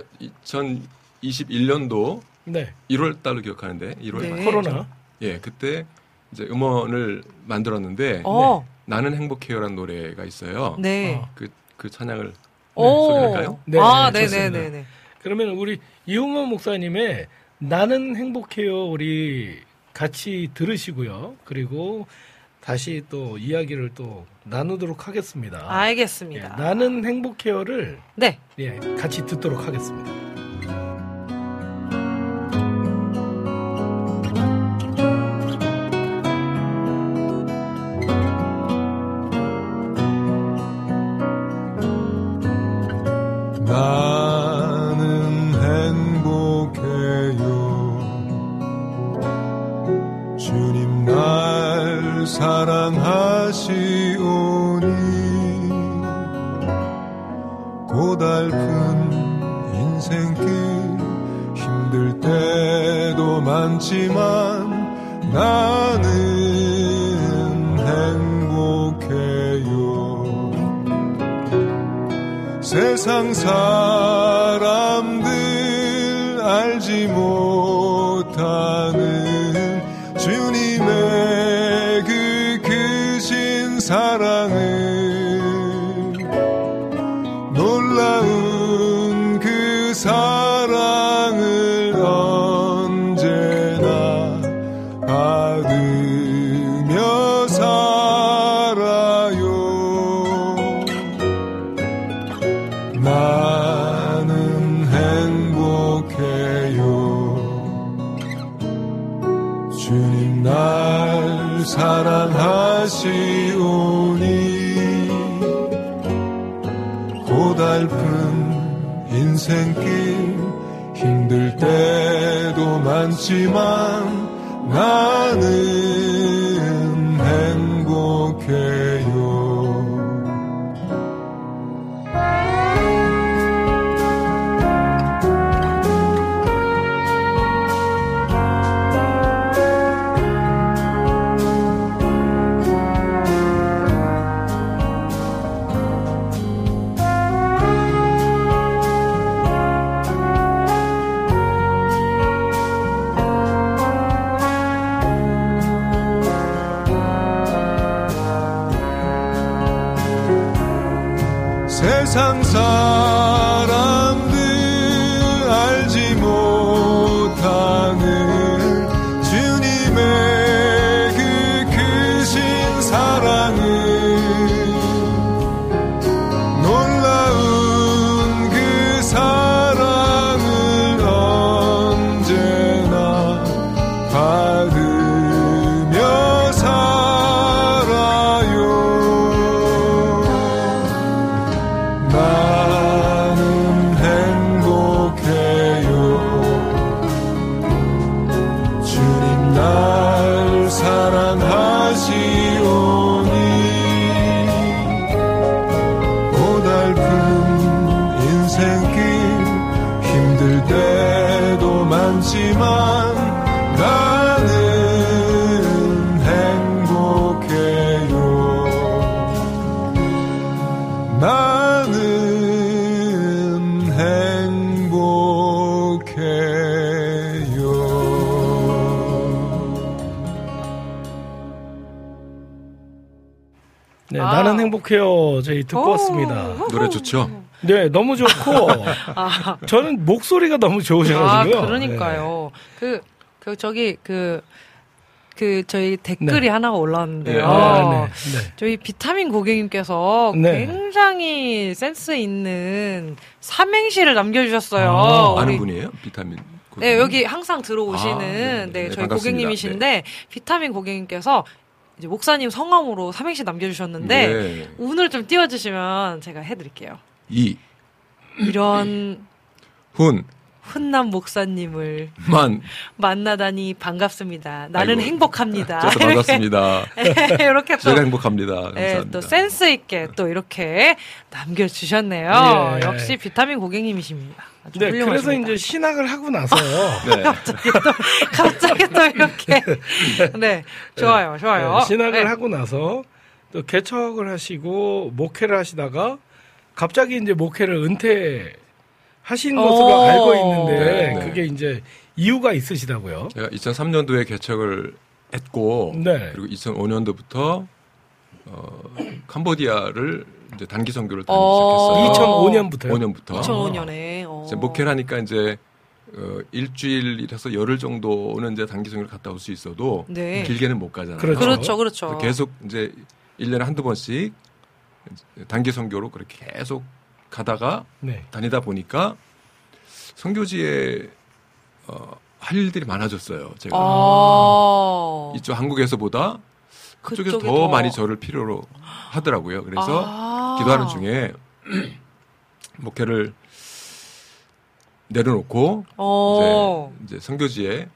2021년도 네, 1월 달로 기억하는데 1월 네. 말 코로나. 예, 그때 이제 음원을 만들었는데 어. 나는 행복해요라는 노래가 있어요. 네. 어. 그, 그 찬양을 오. 소개할까요? 네, 아, 네, 네, 네. 네, 네. 그러면 우리 이용원 목사님의 나는 행복해요 우리 같이 들으시고요. 그리고 다시 또 이야기를 또 나누도록 하겠습니다. 예, 알겠습니다. 나는 행복해요를 네. 예, 같이 듣도록 하겠습니다. 나는 행복해요. 주님 날 사랑하시오니 고달픈 인생길 힘들 때도 많지만 나는 세상 사람들 알지 못하는 아. 행복해요. 저희 듣고 오. 왔습니다. 노래 좋죠? 네, 너무 좋고 아, 저는 목소리가 너무 아, 좋으셔가지고요. 그러니까요. 그, 그, 저기, 그, 그, 저희 댓글이 네. 하나가 올라왔는데요. 네. 아, 네. 네. 저희 비타민 고객님께서 네. 굉장히 센스 있는 삼행시를 남겨주셨어요. 아, 아는 우리- 분이에요? 비타민. 네, 고객님? 여기 항상 들어오시는, 아, 네, 네, 네, 네, 저희 반갑습니다. 고객님이신데, 비타민 고객님께서 이제 목사님 성함으로 삼행시 남겨주셨는데, 네. 운을 좀 띄워주시면 제가 해드릴게요. 이, 이런 훈, 훈남 목사님을 만. 만나다니 반갑습니다. 나는 아이고. 행복합니다. 저도 반갑습니다. 이렇게, 이렇게 또, 저희가 행복합니다. 네, 감사합니다. 또 센스 있게 또 이렇게 남겨주셨네요. 예. 역시 비타민 고객님이십니다. 네, 그래서 훌륭하십니다. 이제 신학을 하고 나서요. 네. 갑자기 또 이렇게 네 좋아요 좋아요 네, 신학을 네. 하고 나서 또 개척을 하시고 목회를 하시다가 갑자기 이제 목회를 은퇴 하신 어. 것으로 알고 있는데 네, 네. 그게 이제 이유가 있으시다고요. 제가 2003년도에 개척을 했고 네. 그리고 2005년도부터 어, 캄보디아를 이제 단기 선교를 다니기 어. 시작했어요. 2005년부터요. 5년부터. 2005년에 어. 이제 목회라니까 이제 어, 일주일이라서 열흘 정도는 이제 단기 선교를 갔다 올 수 있어도 네. 길게는 못 가잖아요. 그렇죠. 그렇죠 그렇죠 계속 이제 1년에 한두 번씩 단기 선교로 그렇게 계속 가다가 네. 다니다 보니까 선교지에 어, 할 일들이 많아졌어요. 제가 아 이쪽 한국에서보다 그쪽에서 더, 더- 많이 저를 필요로 하더라고요. 그래서 아. 기도하는 중에 목회를 내려놓고 어. 이제, 이제 선교지에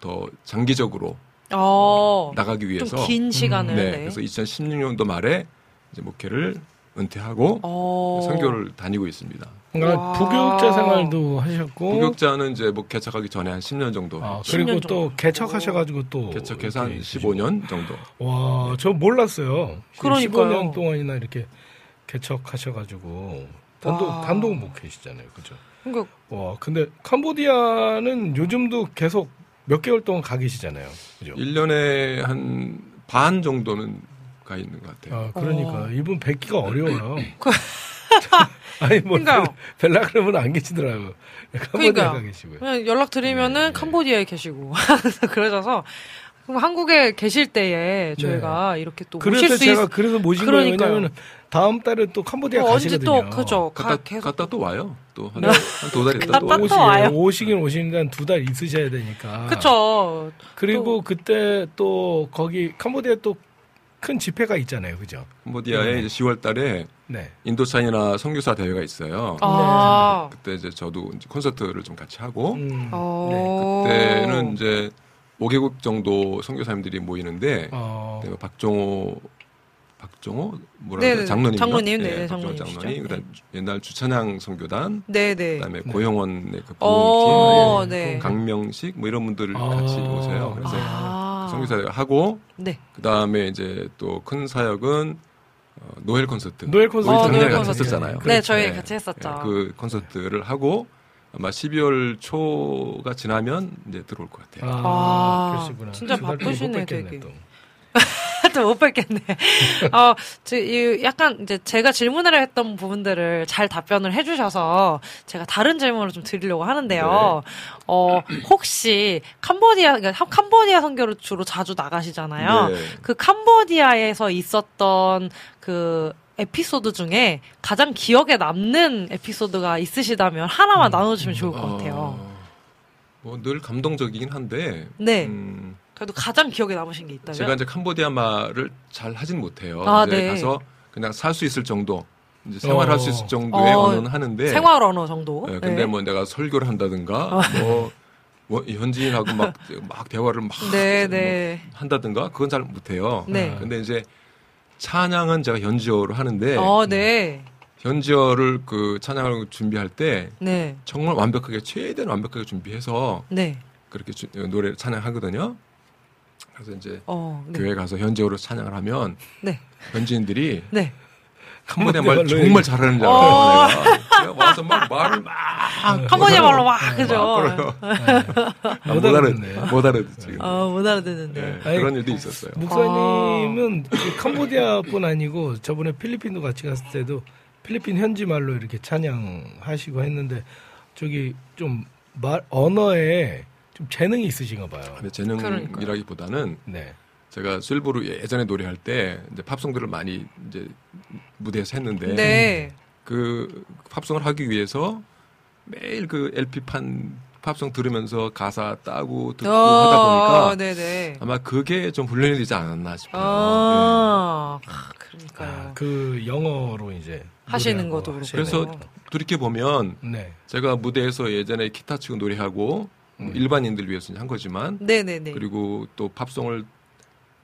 더 장기적으로 어. 나가기 위해서 좀긴 시간을 네, 네. 그래서 2016년도 말에 이제 목회를 은퇴하고 어. 선교를 다니고 있습니다. 그러니까 와. 부교육자 생활도 하셨고 부교육자는 이제 뭐 개척하기 전에 한 10년 정도 아. 그리고 10년 또 정도. 개척하셔가지고 또 개척해서 한 이렇게 15년 정도. 와, 저 몰랐어요. 그러니까요. 15년 동안이나 이렇게 개척하셔가지고 단독 와. 단독 목회시잖아요, 그죠? 그러니까 와, 근데 캄보디아는 요즘도 계속 몇 개월 동안 가 계시잖아요, 그죠? 1년에 한 반 정도는 가 있는 것 같아요. 아, 그러니까 어. 이분 뵙기가 어려워요. 아니 뭐 그러니까요. 벨라 그러면 안 계시더라고. 캄보디아 계시고요. 그냥 연락 드리면은 네, 네. 캄보디아에 계시고 그러셔서 그럼 한국에 계실 때에 저희가 이렇게 또 모실 네. 그래서 수 제가 있... 그래서 모신 그러니까요. 거예요. 왜냐면 다음 달에 또 캄보디아 어, 언제 가시거든요. 또 그죠 가, 갔다, 계속 갔다 또 와요. 또한 두달 있다 갔다 또또 와요. 오시긴, 와요. 오시긴 오시는데 한두달 있으셔야 되니까. 그쵸 그리고 그때 또 거기 캄보디아 또 큰 집회가 있잖아요, 그죠? 캄보디아에 이제 10월 달에 네. 인도차이나 선교사 대회가 있어요. 아. 그때 이제 저도 이제 콘서트를 좀 같이 하고 음, 어... 그때는 이제 5개국 정도 선교사님들이 모이는데 어, 그때 박종호 박종호 뭐라 네네, 그래 장로님 장로님, 네, 박종호 장로님이시죠. 장로님 그다음 옛날 주찬양 선교단 네 네 그다음에 네. 고영원의 그 어, 부흥팀 네. 강명식 뭐 이런 분들 아. 같이 오세요. 그래서 아 선교사 하고 네 그다음에 이제 또 큰 사역은 어, 노엘 콘서트. 노엘 콘서트. 우리 어, 작년에 노엘 같이 콘서트. 했었잖아요. 네, 저희 네. 같이 했었죠. 네, 그 콘서트를 하고 아마 12월 초가 지나면 이제 들어올 것 같아요. 아, 아, 그러시구나. 진짜 바쁘시네, 되게. 또. 또 못 뵙겠네. 어, 저, 이, 약간 이제 제가 질문을 했던 부분들을 잘 답변을 해주셔서 제가 다른 질문을 좀 드리려고 하는데요. 어, 혹시 캄보디아, 그러니까 캄보디아 선교를 주로 자주 나가시잖아요. 네. 그 캄보디아에서 있었던 그 에피소드 중에 가장 기억에 남는 에피소드가 있으시다면 하나만 나눠주시면 좋을 것 같아요. 어, 뭐늘 감동적이긴 한데 네. 음, 그래도 가장 기억에 남으신 게 있다면? 제가 이제 캄보디아 말을 잘 하진 못해요. 아, 이제 네. 가서 그냥 살 수 있을 정도, 이제 생활할 어. 수 있을 정도의 어, 언어는 하는데. 생활 언어 정도. 네, 근데 네. 뭐 내가 설교를 한다든가, 뭐, 뭐 현지인하고 막, 막 대화를 막 네, 뭐 네. 한다든가, 그건 잘 못해요. 네. 근데 이제 찬양은 제가 현지어로 하는데, 어, 네. 현지어를 그 찬양을 준비할 때 네. 정말 완벽하게, 최대한 완벽하게 준비해서 네. 그렇게 주- 노래를 찬양하거든요. 그래서 이제 어, 네. 교회 가서 현지어로 찬양을 하면 네. 현지인들이 네. 캄보디아 말 정말 잘하는 줄 알아요. 어. 내가. 내가 와서 막 말을 막 캄보디아 말로 막, 막 그죠? 걸어요. 아, 못못 알아 알아듣네. 못 알아듣지. 어, 못 알아듣는데. 네, 그런 일도 있었어요. 목사님은 그 캄보디아뿐 아니고 저번에 필리핀도 같이 갔을 때도 필리핀 현지 말로 이렇게 찬양하시고 했는데 저기 좀 말 언어에 좀 재능이 있으신가 봐요. 근데 재능이라기보다는 네. 제가 술부로 예전에 노래할 때 이제 팝송들을 많이 이제 무대에서 했는데 네. 그 팝송을 하기 위해서 매일 그 LP판 팝송 들으면서 가사 따고 듣고 하다 보니까 네네. 아마 그게 좀 훈련이 되지 않았나 싶어요. 아, 아, 아, 그러니까요. 그 영어로 이제 하시는 것도 그렇고. 그래서 거. 돌이켜 보면 네. 제가 무대에서 예전에 기타 치고 노래하고. 일반인들 위해서 한 거지만 네네네. 그리고 또 팝송을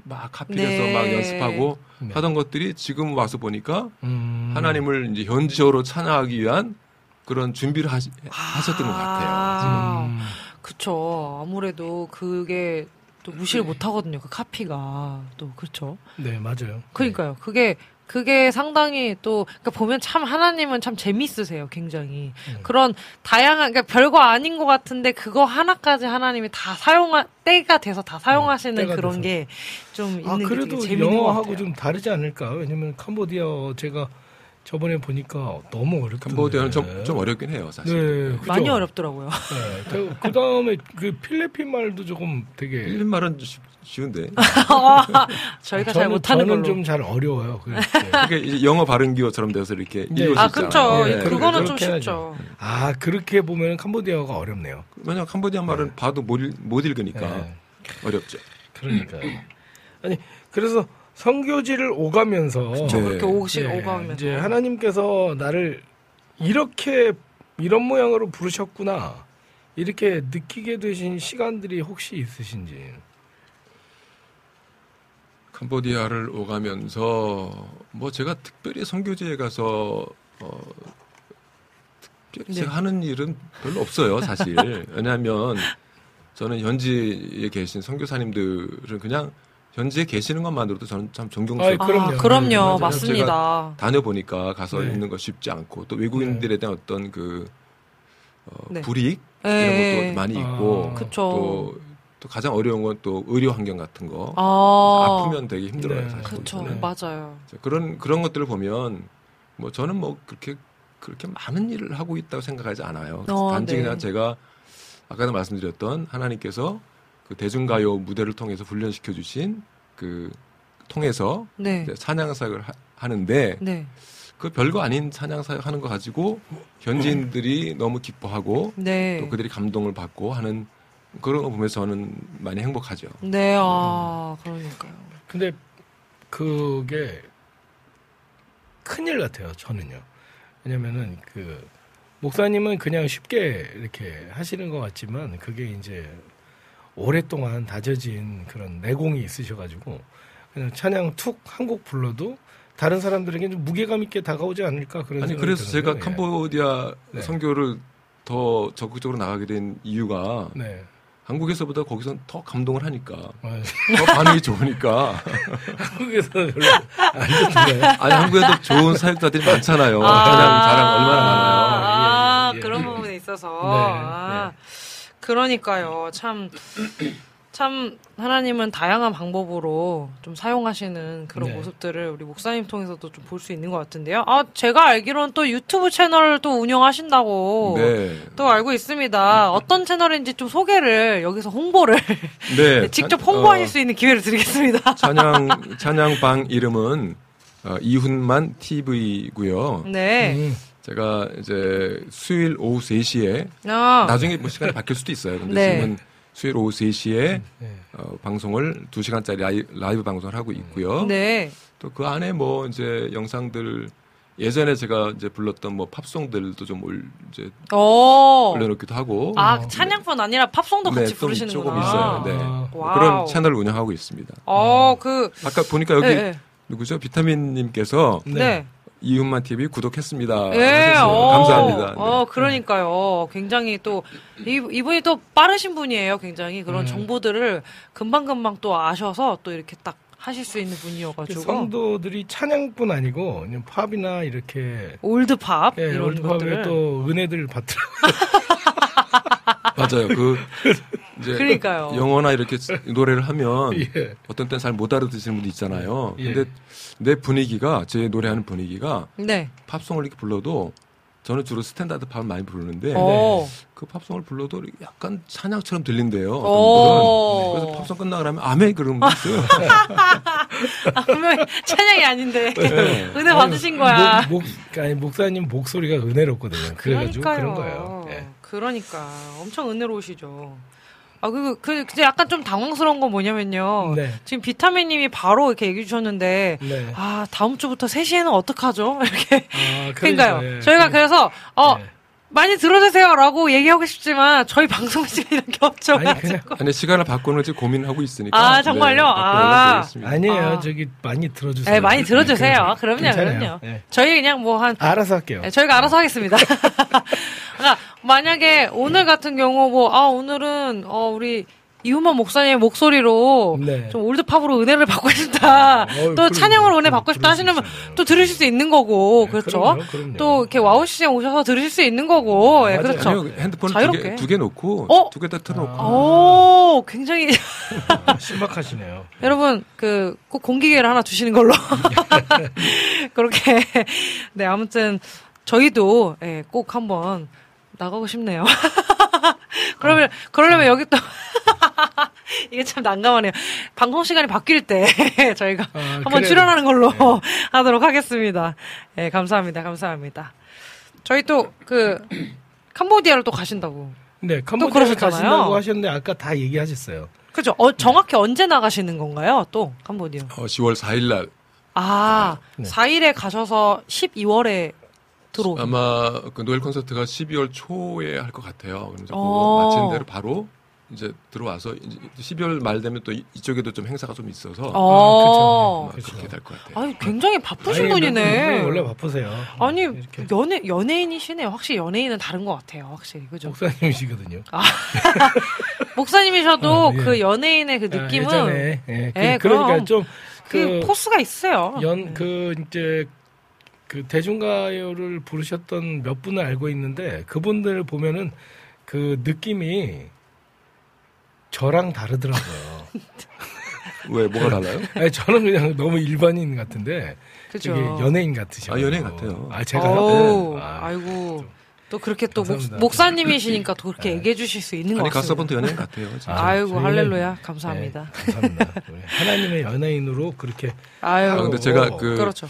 막 카피해서 네. 막 연습하고 네. 하던 것들이 지금 와서 보니까 음. 하나님을 이제 현지어로 찬양하기 위한 그런 준비를 하시, 하셨던 것 같아요. 아, 음. 그쵸. 아무래도 그게 또 무시를 못 하거든요. 그 카피가. 또, 그렇죠. 네, 맞아요. 그러니까요. 그게 그게 상당히 또 그러니까 보면 참 하나님은 참 재밌으세요. 굉장히 음. 그런 다양한 그러니까 별거 아닌 것 같은데 그거 하나까지 하나님이 다 사용하 때가 돼서 다 사용하시는 때가 그런 돼서. 게좀 있는 아, 게 그래도 되게 재밌는 것 영어하고 같아요. 좀 다르지 않을까? 왜냐면 캄보디아 제가 저번에 보니까 너무 어렵던데. 캄보디아는 좀, 좀 어렵긴 해요, 사실. 네, 그죠? 많이 어렵더라고요. 네. 그 다음에 그 필리핀 말도 조금 되게 필린 말은 쉬- 쉬운데. 저희가 잘 저는, 못하는 저는. 좀 잘 어려워요. 그- 네. 그게 이제 영어 발음 기호처럼 돼서 이렇게 네. 읽을 아, 수 그쵸. 있잖아요. 네, 그거는 좀 해야죠. 쉽죠. 아 그렇게 보면 캄보디아가 어렵네요. 왜냐면 캄보디아 말은 봐도 못, 읽, 못 읽으니까 네. 어렵죠. 그러니까 아니 그래서 성교지를 오가면서 저 네. 그렇게 오시 네, 오가면 이제 하나님께서 나를 이렇게 이런 모양으로 부르셨구나 이렇게 느끼게 되신 시간들이 혹시 있으신지 캄보디아를 오가면서 뭐 제가 특별히 선교지에 가서 어 특별히 네. 제가 하는 일은 별로 없어요 사실 왜냐하면 저는 현지에 계신 선교사님들은 그냥 현지에 계시는 것만으로도 저는 참 존경스럽고 그럼요. 아, 그럼요. 네, 맞아요. 맞습니다. 다녀보니까 가서 네. 있는 거 쉽지 않고 또 외국인들에 대한 어떤 그 어, 네. 불이익 예, 이런 예. 것도 많이 아. 있고 그쵸. 또, 또 가장 어려운 건 또 의료 환경 같은 거 아. 아프면 되게 힘들어요 네. 사실 그쵸. 저는. 맞아요. 그런 그런 것들을 보면 뭐 저는 뭐 그렇게 그렇게 많은 일을 하고 있다고 생각하지 않아요. 어, 단지 네. 그냥 제가 아까도 말씀드렸던 하나님께서 그 대중가요 무대를 통해서 훈련시켜 주신 그 통해서 네. 이제 찬양사역을 하, 하는데 네. 그 별거 아닌 찬양사역 하는 거 가지고 현지인들이 너무 기뻐하고 네. 또 그들이 감동을 받고 하는 그런 거 보면서 저는 많이 행복하죠. 네, 아, 그러니까요. 근데 그게 큰일 같아요, 저는요. 왜냐면은 그 목사님은 그냥 쉽게 이렇게 하시는 것 같지만 그게 이제 오랫동안 다져진 그런 내공이 있으셔가지고 그냥 찬양 툭 한 곡 불러도 다른 사람들에게 좀 무게감 있게 다가오지 않을까 그런 아니 생각이 그래서 제가 드는데요. 예. 캄보디아 네. 선교를 더 적극적으로 나가게 된 이유가 네. 한국에서보다 거기선 더 감동을 하니까 어, 더 반응이 좋으니까 한국에서 별로 안 좋던가요? 아니 한국에도 좋은 사역자들이 많잖아요 아. 찬양 자랑 얼마나 많아요 아, 예, 예. 그런 부분에 있어서. 네, 아, 그러니까요. 참, 참, 하나님은 다양한 방법으로 좀 사용하시는 그런 네. 모습들을 우리 목사님 통해서도 좀 볼 수 있는 것 같은데요. 아, 제가 알기로는 또 유튜브 채널을 또 운영하신다고. 네. 또 알고 있습니다. 어떤 채널인지 좀 소개를 여기서 홍보를 네. 직접 찬- 홍보하실 어, 수 있는 기회를 드리겠습니다. 찬양 찬양방 이름은 어, 이훈만 TV고요. 네. 음, 제가 이제 수요일 오후 3시에 아, 나중에 뭐 시간이 바뀔 수도 있어요. 근데 네. 지금은 수요일 오후 3시에 네. 어, 방송을 2시간짜리 라이, 라이브 방송을 하고 있고요. 네. 또 그 안에 뭐 이제 영상들 예전에 제가 이제 불렀던 뭐 팝송들도 좀 올, 이제 오. 올려놓기도 하고 아, 찬양뿐 아니라 팝송도 네, 같이 좀 부르시는구나. 조금 있어요. 네. 아. 뭐 와우. 그런 채널을 운영하고 있습니다. 어, 그, 아까 보니까 여기 네, 네. 누구죠? 비타민님께서 네. 이윤만 TV 구독했습니다. 예. 어, 감사합니다. 네. 어, 그러니까요. 굉장히 또, 이, 이분이 또 빠르신 분이에요. 굉장히 그런 음. 정보들을 금방 금방 또 아셔서 또 이렇게 딱 하실 수 있는 그 분이어가지고. 성도들이 찬양뿐 아니고 그냥 팝이나 이렇게 올드팝. 예, 이런 올드팝에 것들. 또 은혜들을 받더라고요. 맞아요. 그 이제 그러니까요. 영어나 이렇게 노래를 하면 예. 어떤 때는 잘 못 알아듣시는 분도 있잖아요. 예. 근데 내 분위기가 제 노래하는 분위기가 네. 팝송을 이렇게 불러도 저는 주로 스탠다드 팝을 많이 부르는데 어. 그 팝송을 불러도 약간 찬양처럼 들린대요. 그래서 팝송 끝나고 나면 아멘 그러는 분 있어요. 아, 분명히 찬양이 아닌데. 네. 은혜 받으신 거야. 목, 목, 아니, 목사님 목소리가 은혜롭거든요. 그래가지고 그러니까요. 그런 거예요. 예. 그러니까 엄청 은혜로우시죠. 아, 그, 그, 근데 약간 좀 당황스러운 건 뭐냐면요. 네. 지금 비타민 님이 바로 이렇게 얘기해 주셨는데, 네. 아, 다음 주부터 3시에는 어떡하죠? 이렇게. 아, 그러니까요. 그러니까, 예. 저희가 그래서, 어, 네. 많이 들어주세요라고 얘기하고 싶지만, 저희 방송 시간이 없죠. 아니, 그냥, 아니 시간을 바꾸는지 고민하고 있으니까. 아, 정말요? 네, 아. 아니에요. 아. 저기 많이 들어주세요. 네, 많이 들어주세요. 네, 그럼요, 괜찮아요. 그럼요. 네. 저희 그냥 뭐 한, 알아서 할게요. 네, 저희가 알아서 하겠습니다. 만약에 오늘 같은 경우 뭐, 아, 오늘은, 어, 우리, 이ሁ만 목사님의 목소리로 네. 좀 올드팝으로 은혜를 받고 싶다. 어, 또 그럼, 찬양으로 은혜 받고 싶다 하시는 분. 또 들으실 수 있는 거고, 네, 그렇죠? 그럼요, 그럼요. 또 이렇게 와우 CCM 오셔서 들으실 수 있는 거고, 예, 맞아요. 그렇죠. 아니요, 핸드폰 자유롭게. 두 개, 두 개 놓고 어? 두 개 다 틀어 놓고 오, 굉장히 신박하시네요. 여러분 그 꼭 공기계를 하나 두시는 걸로 그렇게 네 아무튼 저희도 예, 꼭 한번 나가고 싶네요. 그러면 그러려면 여기 또 이게 참 난감하네요. 방송 시간이 바뀔 때 저희가 아, 한번 그래요. 출연하는 걸로 하도록 하겠습니다. 예, 감사합니다. 감사합니다. 저희 또 그 캄보디아를 또 가신다고. 네, 또 캄보디아 그러셨잖아요. 가신다고 하셨는데 아까 다 얘기하셨어요. 그죠? 어, 정확히 언제 나가시는 건가요? 또 캄보디아. 어, 10월 4일 날 아, 네. 4일에 가셔서 12월에 들어오. 아마 그 노엘 콘서트가 12월 초에 할 것 같아요. 그래서 어. 그거 마친 대로 바로 이제 들어와서 이제 12월 말 되면 또 이- 이쪽에도 좀 행사가 좀 있어서 어. 아마 그렇게 될 것 같아요. 아유, 굉장히 바쁘신 아니, 분이네. 원래 바쁘세요. 아니, 이렇게. 연예, 연예인이시네요. 확실히 연예인은 다른 것 같아요. 확실히. 그죠? 목사님이시거든요. 목사님이셔도 아, 예. 그 연예인의 그 아, 느낌은 예전에 예, 그, 예, 그러니까 그럼. 좀 그, 그 포스가 있어요. 연 그 이제 그 대중가요를 부르셨던 몇 분을 알고 있는데 그분들 보면은 그 느낌이 저랑 다르더라고요. 왜 뭐가 달라요? 아니, 저는 그냥 너무 일반인 같은데 그죠. 연예인 같으셔. 아, 연예인 같아요. 아 제가요? 네. 아, 아이고. 또 그렇게 또 목, 감사합니다. 목 사님이시니까 또 그렇게 네. 얘기해 주실 수 있는 것 아니 같습니다. 가서본도 연예인 같아요. 진짜. 아이고, 저희는- 할렐루야. 감사합니다. 네, 감사합니다. 하나님의 연예인으로 그렇게 아유. 아, 근데 제가 그, 그렇죠.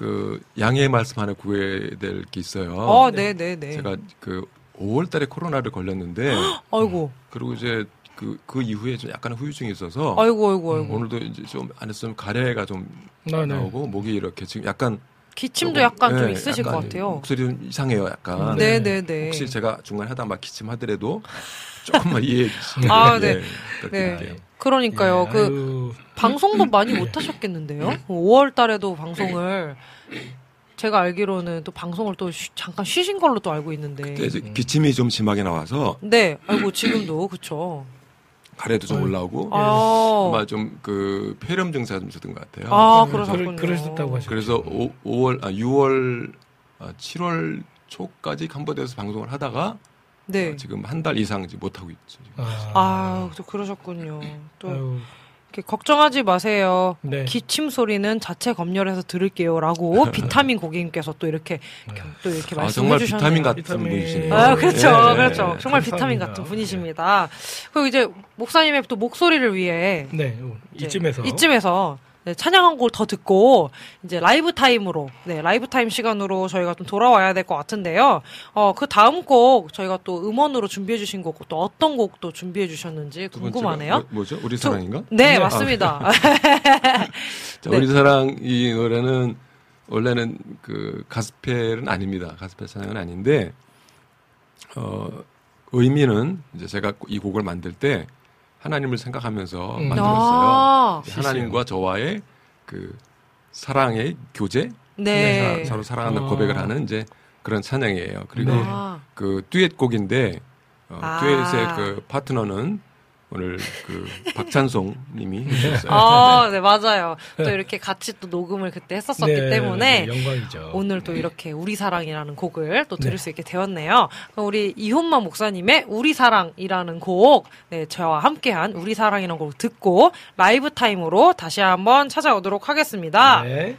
그 양해의 말씀 하나 구해야 될 게 있어요. 어, 네, 네, 네. 제가 그 5월 달에 코로나를 걸렸는데 아이고, 그리고 이제 그, 그 이후에 좀 약간 후유증이 있어서 아이고, 아이고, 아이고. 오늘도 이제 좀 안 했으면 가래가 좀 아, 네. 나오고 목이 이렇게 지금 약간 기침도 조금, 약간 좀 네, 있으실 것 약간 같아요. 목소리 좀 이상해요, 약간. 네, 네, 네. 혹시 제가 중간에 하다 막 기침하더라도 조금만 이해해 주시면 아, 네. 예, 부탁드릴게요. 그러니까요. 예, 그 방송도 많이 못 하셨겠는데요? 5월 달에도 방송을 제가 알기로는 또 방송을 또 쉬- 잠깐 쉬신 걸로 또 알고 있는데. 그때 이제 기침이 좀 심하게 나와서 네, 아이고 지금도 그쵸. 가래도 좀 올라오고 아, 아마 좀 그 폐렴 증세가 좀 있었던 것 같아요. 아 그러- 그러셨군요. 그러셨다고 하셨 그래서 오, 5월, 아, 6월, 아, 7월 초까지 캄보디아에서 방송을 하다가 네. 어, 지금 한 달 이상 이제 못 하고 있죠. 지금. 아, 아, 또 그러셨군요. 또 아유, 이렇게 걱정하지 마세요. 네. 기침 소리는 자체 검열해서 들을게요라고 비타민 고객님께서 또 이렇게 또 이렇게 아, 말씀해 정말 주셨네요. 비타민 같은 비타민. 분이시네요. 아, 그렇죠, 예, 그렇죠. 예. 정말 감사합니다. 비타민 같은 분이십니다. 그리고 이제 목사님의 또 목소리를 위해 네, 이쯤에서 이쯤에서 네, 찬양 한 곡을 더 듣고 이제 라이브 타임으로 네 라이브 타임 시간으로 저희가 좀 돌아와야 될 것 같은데요. 어 그 다음 곡 저희가 또 음원으로 준비해 주신 곡 또 어떤 곡도 준비해 주셨는지 두 궁금하네요. 뭐, 죠 우리 저- 사랑인가? 네, 아, 맞습니다. 자, 네. 우리 사랑 이 노래는 원래는 그 가스펠은 아닙니다. 가스펠 찬양은 아닌데 어 의미는 이제 제가 이 곡을 만들 때 하나님을 생각하면서 음. 만들었어요. 아, 하나님과 저와의 그 사랑의 교제, 네. 사- 서로 사랑하는 아. 고백을 하는 이제 그런 찬양이에요. 그리고 네. 아, 그 듀엣 곡인데 어, 아. 듀엣의 그 파트너는 오늘 그 박찬송 님이 해주셨어요. 아, 네, 맞아요. 또 이렇게 같이 또 녹음을 그때 했었었기 네, 때문에 네, 영광이죠. 오늘 또 이렇게 우리 사랑이라는 곡을 또 들을 네. 수 있게 되었네요. 우리 이혼만 목사님의 우리 사랑이라는 곡, 네, 저와 함께한 우리 사랑이라는 곡을 듣고 라이브 타임으로 다시 한번 찾아오도록 하겠습니다. 네.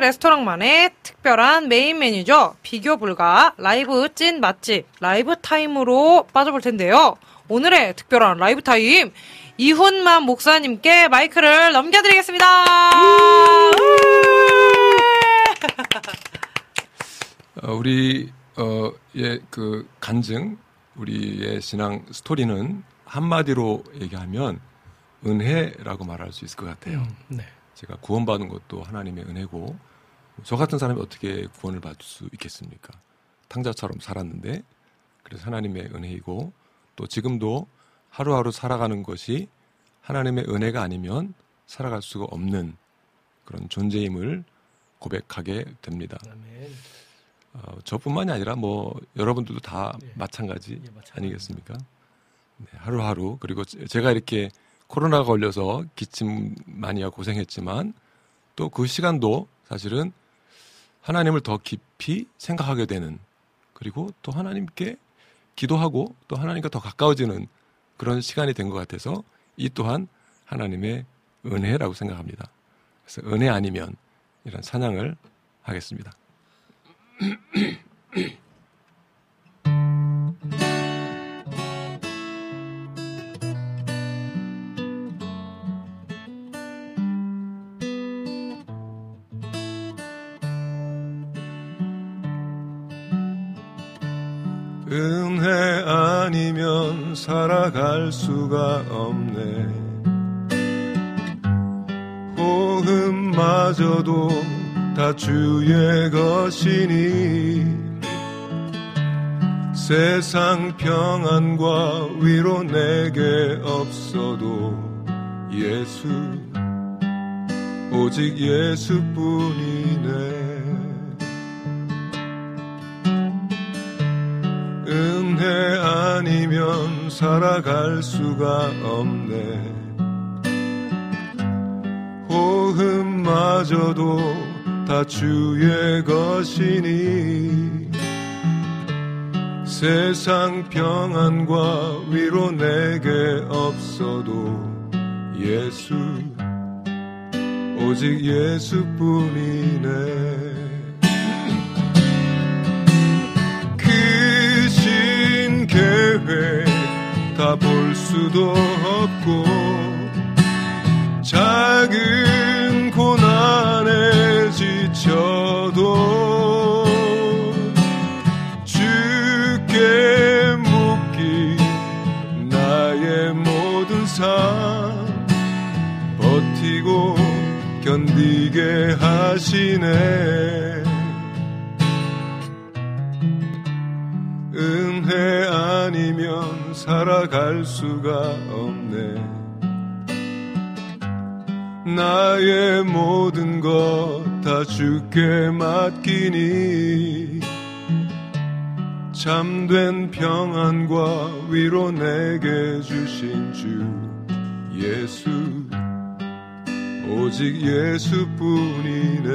레스토랑만의 특별한 메인 메뉴죠. 비교 불가 라이브 찐 맛집 라이브 타임으로 빠져볼 텐데요. 오늘의 특별한 라이브 타임 이훈만 목사님께 마이크를 넘겨드리겠습니다. 어, 우리 어의 그 간증 우리의 신앙 스토리는 한마디로 얘기하면 은혜라고 말할 수 있을 것 같아요. 네. 제가 구원받은 것도 하나님의 은혜고 저 같은 사람이 어떻게 구원을 받을 수 있겠습니까? 탕자처럼 살았는데 그래서 하나님의 은혜이고 또 지금도 하루하루 살아가는 것이 하나님의 은혜가 아니면 살아갈 수가 없는 그런 존재임을 고백하게 됩니다. 어, 저뿐만이 아니라 뭐 여러분들도 다 예. 마찬가지 예, 마찬가지. 아니겠습니까? 네, 하루하루 그리고 제- 제가 이렇게 코로나가 걸려서 기침 많이 하고 고생했지만 또 그 시간도 사실은 하나님을 더 깊이 생각하게 되는 그리고 또 하나님께 기도하고 또 하나님과 더 가까워지는 그런 시간이 된 것 같아서 이 또한 하나님의 은혜라고 생각합니다. 그래서 은혜 아니면 이런 찬양을 하겠습니다. 살아갈 수가 없네. 호흡마저도 다 주의 것이니 세상 평안과 위로 내게 없어도 예수 오직 예수뿐이네 살아갈 수가 없네. 호흡마저도 다 주의 것이니 세상 평안과 위로 내게 없어도 예수 오직 예수뿐이네. 크신 계획 다볼 수도 없고 작은 고난에 지쳐도 주께 묻기 나의 모든 삶 버티고 견디게 하시네 살아갈 수가 없네. 나의 모든 것 다 주께 맡기니 참된 평안과 위로 내게 주신 주 예수 오직 예수뿐이네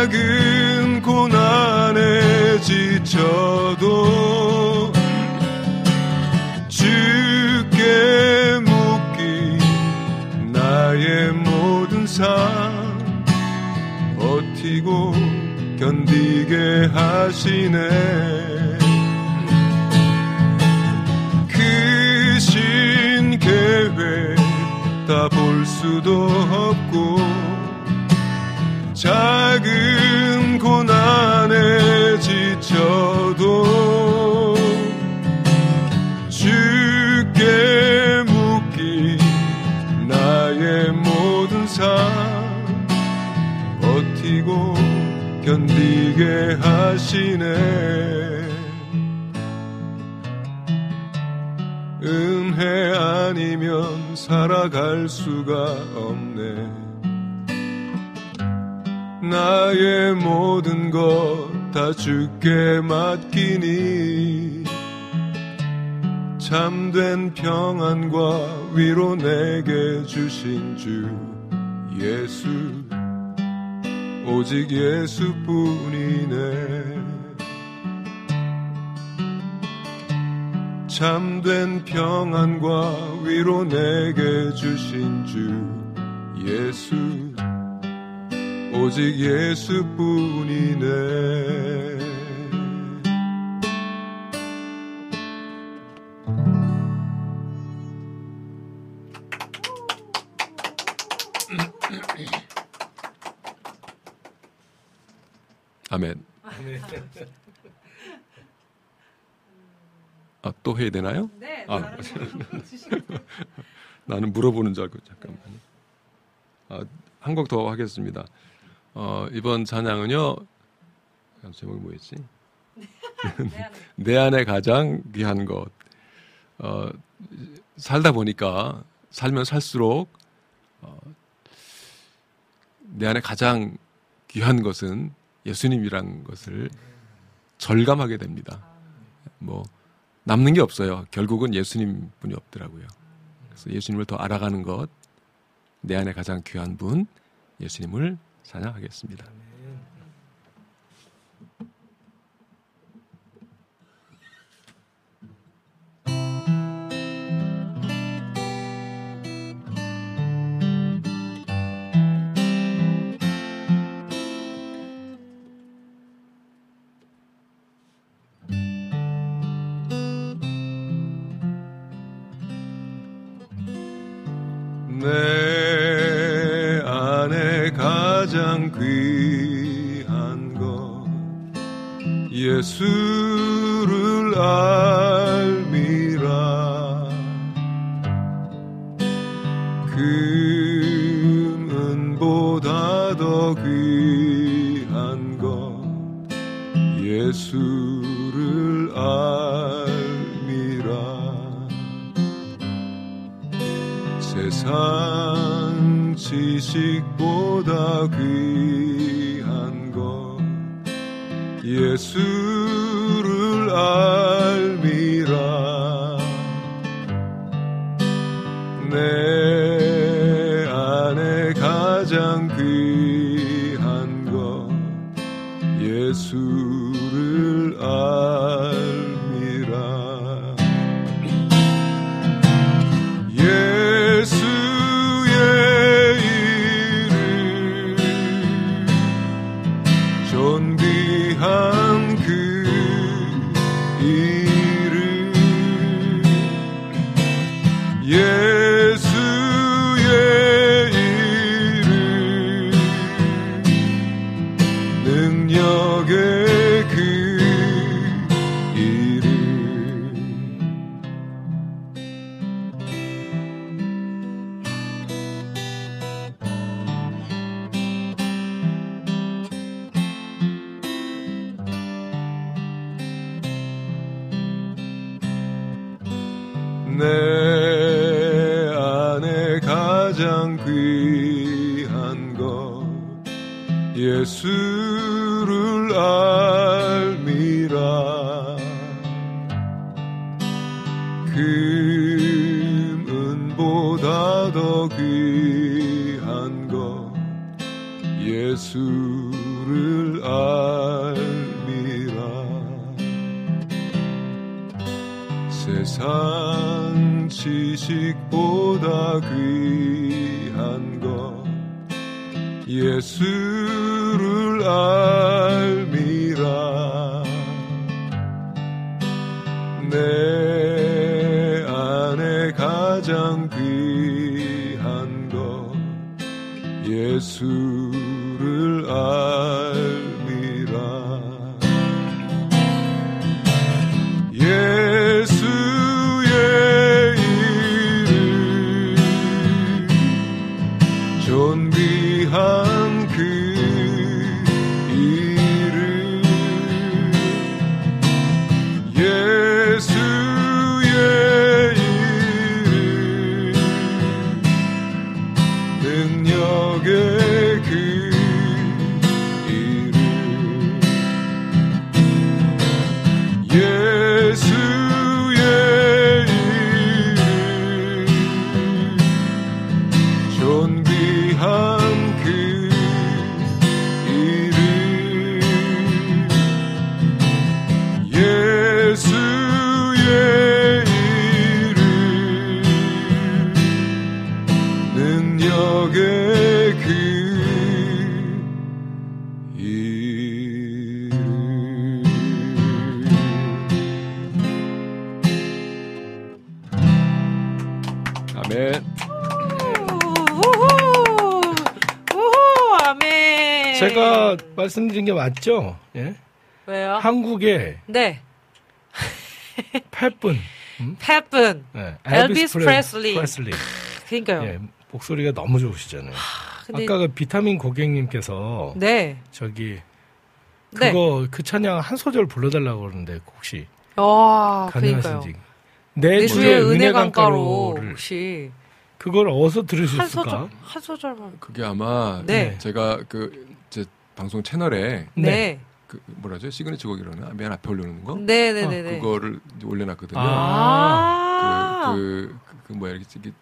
작은 고난에 지쳐도 주께 묶인 나의 모든 삶 버티고 견디게 하시네. 그 신 계획 다 볼 수도 없고 작은 고난에 지쳐도 주께 묻기 나의 모든 삶 버티고 견디게 하시네. 은혜 아니면 살아갈 수가 없네 나의 모든 것 다 주께 맡기니 참된 평안과 위로 내게 주신 주 예수 오직 예수뿐이네. 참된 평안과 위로 내게 주신 주 예수 오직 예수뿐이네 아멘. 아, 또 해야 되나요? 네, 아, 나는 물어보는 줄 알고 잠깐만요. 아, 한 곡 더 하겠습니다. 어, 이번 찬양은요. 제목이 뭐였지? 내 안에 가장 귀한 것. 어, 살다 보니까 살면 살수록 어, 내 안에 가장 귀한 것은 예수님이란 것을 절감하게 됩니다. 뭐 남는 게 없어요. 결국은 예수님 분이 없더라고요. 그래서 예수님을 더 알아가는 것, 내 안에 가장 귀한 분, 예수님을 찬양하겠습니다. 예수를 알미라. 금은보다 더 귀한 것 예수를 알미라. 세상 지식보다 귀한 것 예수 존귀한 그 맞죠? 예? 왜요? 한국에 네. 8분. 패분. 예, 엘비스 프레- 프레슬리. 프레슬리. 그러니까요. 예, 목소리가 너무 좋으시잖아요. 근데- 아까 그 비타민 고객님께서 네. 저기 네. 그거 그 찬양 한 소절 불러달라고 그러는데 혹시 와, 그러니까요. 가능하신지 내내 주의 주의 은혜 강가로 혹시 그걸 어디서 한 들으셨을까? 소절 한 소절만. 그게 아마 네. 제가 그제 방송 채널에 네. 그 뭐라죠 시그니처 곡이라나 맨 앞에 올려놓는 거 네, 네, 네, 네. 그거를 올려놨거든요. 아. 그, 그, 그 뭐야 이렇게, 이렇게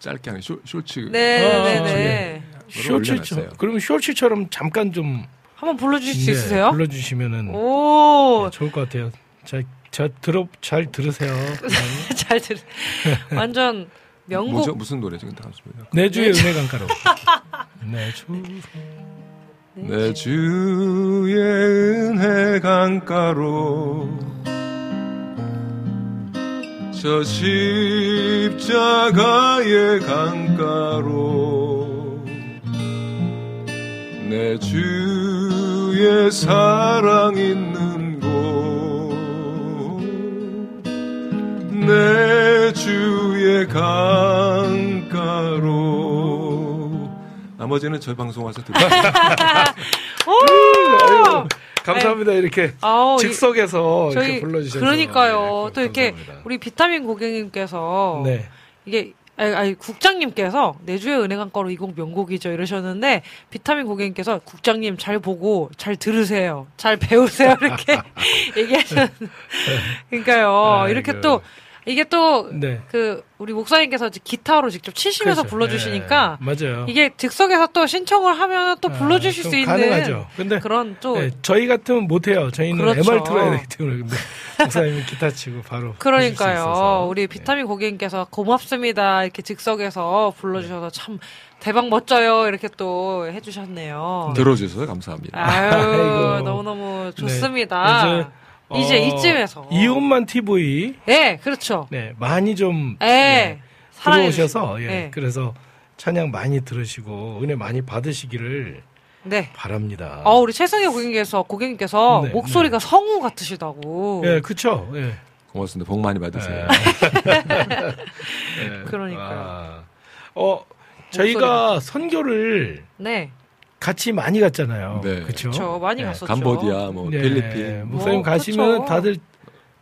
짧게 하는 쇼, 쇼츠 네, 아, 네, 예. 네. 쇼츠처럼 그럼 shorts처럼 잠깐 좀 한번 불러주실 수 네, 있으세요? 불러주시면은 오, 네, 좋을 것 같아요. 자, 자 들어 잘 들으세요. 잘 들. 완전 명곡. 뭐죠 무슨 노래죠? 근데 잠시만요. 내 주의 은혜 강가로. 내 주. 내 주의 은혜 강가로 저 십자가의 강가로 내 주의 사랑 있는 곳 내 주의 강가로 나머지는 저희 방송 와서 들으세요. 아유, 감사합니다. 이렇게 아우, 이- 즉석에서 저희 이렇게 불러주셔서. 그러니까요. 네, 또 이렇게 감사합니다. 우리 비타민 고객님께서 네. 이게 아니, 아니, 국장님께서 내주의 은혜강 거로 이 곡 명곡이죠 이러셨는데 비타민 고객님께서 국장님 잘 보고 잘 들으세요 잘 배우세요 이렇게 얘기하셨 그러니까요 아이고. 이렇게 또 이게 또그 네. 우리 목사님께서 기타로 직접 치시면서 그렇죠. 불러주시니까 네, 맞아요. 이게 즉석에서 또 신청을 하면 또 아, 불러주실 좀수 있는 가능하죠. 근데 그런 또 네, 저희 같으면 못해요. 저희는 그렇죠. MR 틀어야 되기 때문에 근데 목사님이 기타 치고 바로 그러니까요. 우리 비타민 고객님께서 고맙습니다. 이렇게 즉석에서 불러주셔서 참 대박 멋져요. 이렇게 또 해주셨네요. 들어주셔서 감사합니다. 아유, 아이고. 너무 너무 네. 좋습니다. 이제, 어, 이쯤에서. 이혼만 TV 네, 그렇죠. 네, 많이 좀 예. 네, 사랑해 들어오셔서. 예, 네. 그래서 찬양 많이 들으시고 은혜 많이 받으시기를 네. 바랍니다. 어, 우리 최승희 고객님께서, 고객님께서 네, 목소리가 성우 같으시다고. 예, 그쵸. 예. 고맙습니다. 복 많이 받으세요. 예. 그러니까요. 아, 어, 저희가 선교를 네. 같이 많이 갔잖아요. 네. 저 많이 네. 갔었죠. 감보디아, 뭐 네, 필리핀, 목사님 뭐, 가시면 그쵸. 다들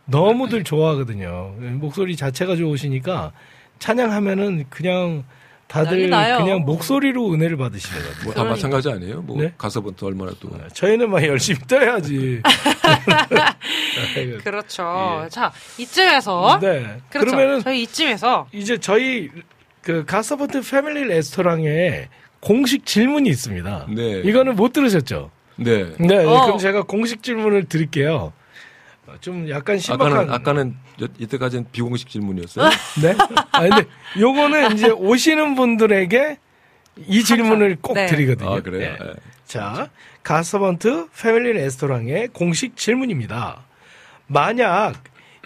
너무들 좋아하거든요. 목소리 자체가 좋으시니까 찬양하면은 그냥 다들. 그냥 목소리로 은혜를 받으시는 것 같아요. 뭐다 그러니까. 마찬가지 아니에요? 뭐 네? 가서 부터 얼마나 또 저희는 막 열심히 떠야지. 그렇죠. 예. 자, 이쯤에서. 네. 그렇죠. 그러면은 저희 이쯤에서. 이제 저희 그 가서버트 패밀리 레스토랑에 공식 질문이 있습니다. 네. 이거는 못 들으셨죠? 네. 네. 어. 그럼 제가 공식 질문을 드릴게요. 어, 좀 약간 신박한. 아까는 아까는 여- 이때까지는 비공식 질문이었어요. 네. 아 근데 요거는 이제 오시는 분들에게 이 질문을 꼭 네. 드리거든요. 아 그래요. 네. 네. 자, 가서번트 패밀리 레스토랑의 공식 질문입니다. 만약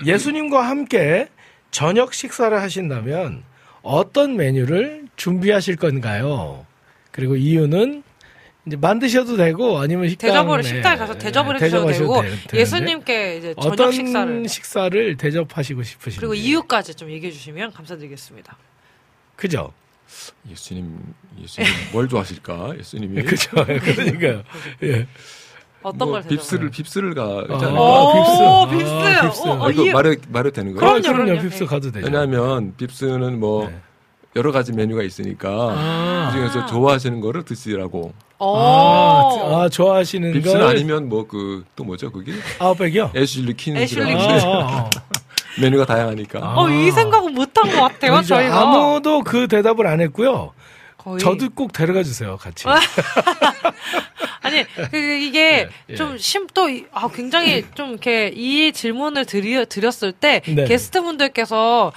예수님과 함께 저녁 식사를 하신다면 어떤 메뉴를 준비하실 건가요? 그리고 이유는 이제 만드셔도 되고 아니면 식당 대접을 식당에 가서 대접을 해주셔도 되고 예수님께 이제 저녁 식사를 식사를 대접하시고 싶으신지 그리고 이유까지 좀 얘기해 주시면 감사드리겠습니다. 그죠? 예수님, 예수님 뭘 좋아하실까? 예수님이. 그죠? 그러니까요. 예. 어떤 뭐걸 대접? 빕스를 빕스를 아, 가잖아요. 오, 빕스. 빕스. 아, 빕스. 어, 아, 이거 이해- 말해 말해도 되는 거예요? 그럼요, 그럼요, 그럼요. 빕스 가도 되죠. 왜냐하면 빕스는 뭐 네. 여러 가지 메뉴가 있으니까 아. 그중에서 좋아하시는 거를 드시라고. 어. 아, 아, 좋아하시는 빕스는 걸 아니면 뭐 그 또 뭐죠 그게 아웃백이요? 애슐리 퀸즈라고 애슐리 아, 퀸즈. 아, 아. 메뉴가 다양하니까. 아. 어, 이 생각은 못한 것 같아요. 저희가. 아무도 그 대답을 안 했고요. 거의. 저도 꼭 데려가 주세요, 같이. 아니, 그, 이게 예, 예. 좀 심, 또, 이- 아, 굉장히 좀 이렇게 이 질문을 드리, 드렸을 때 네. 게스트분들께서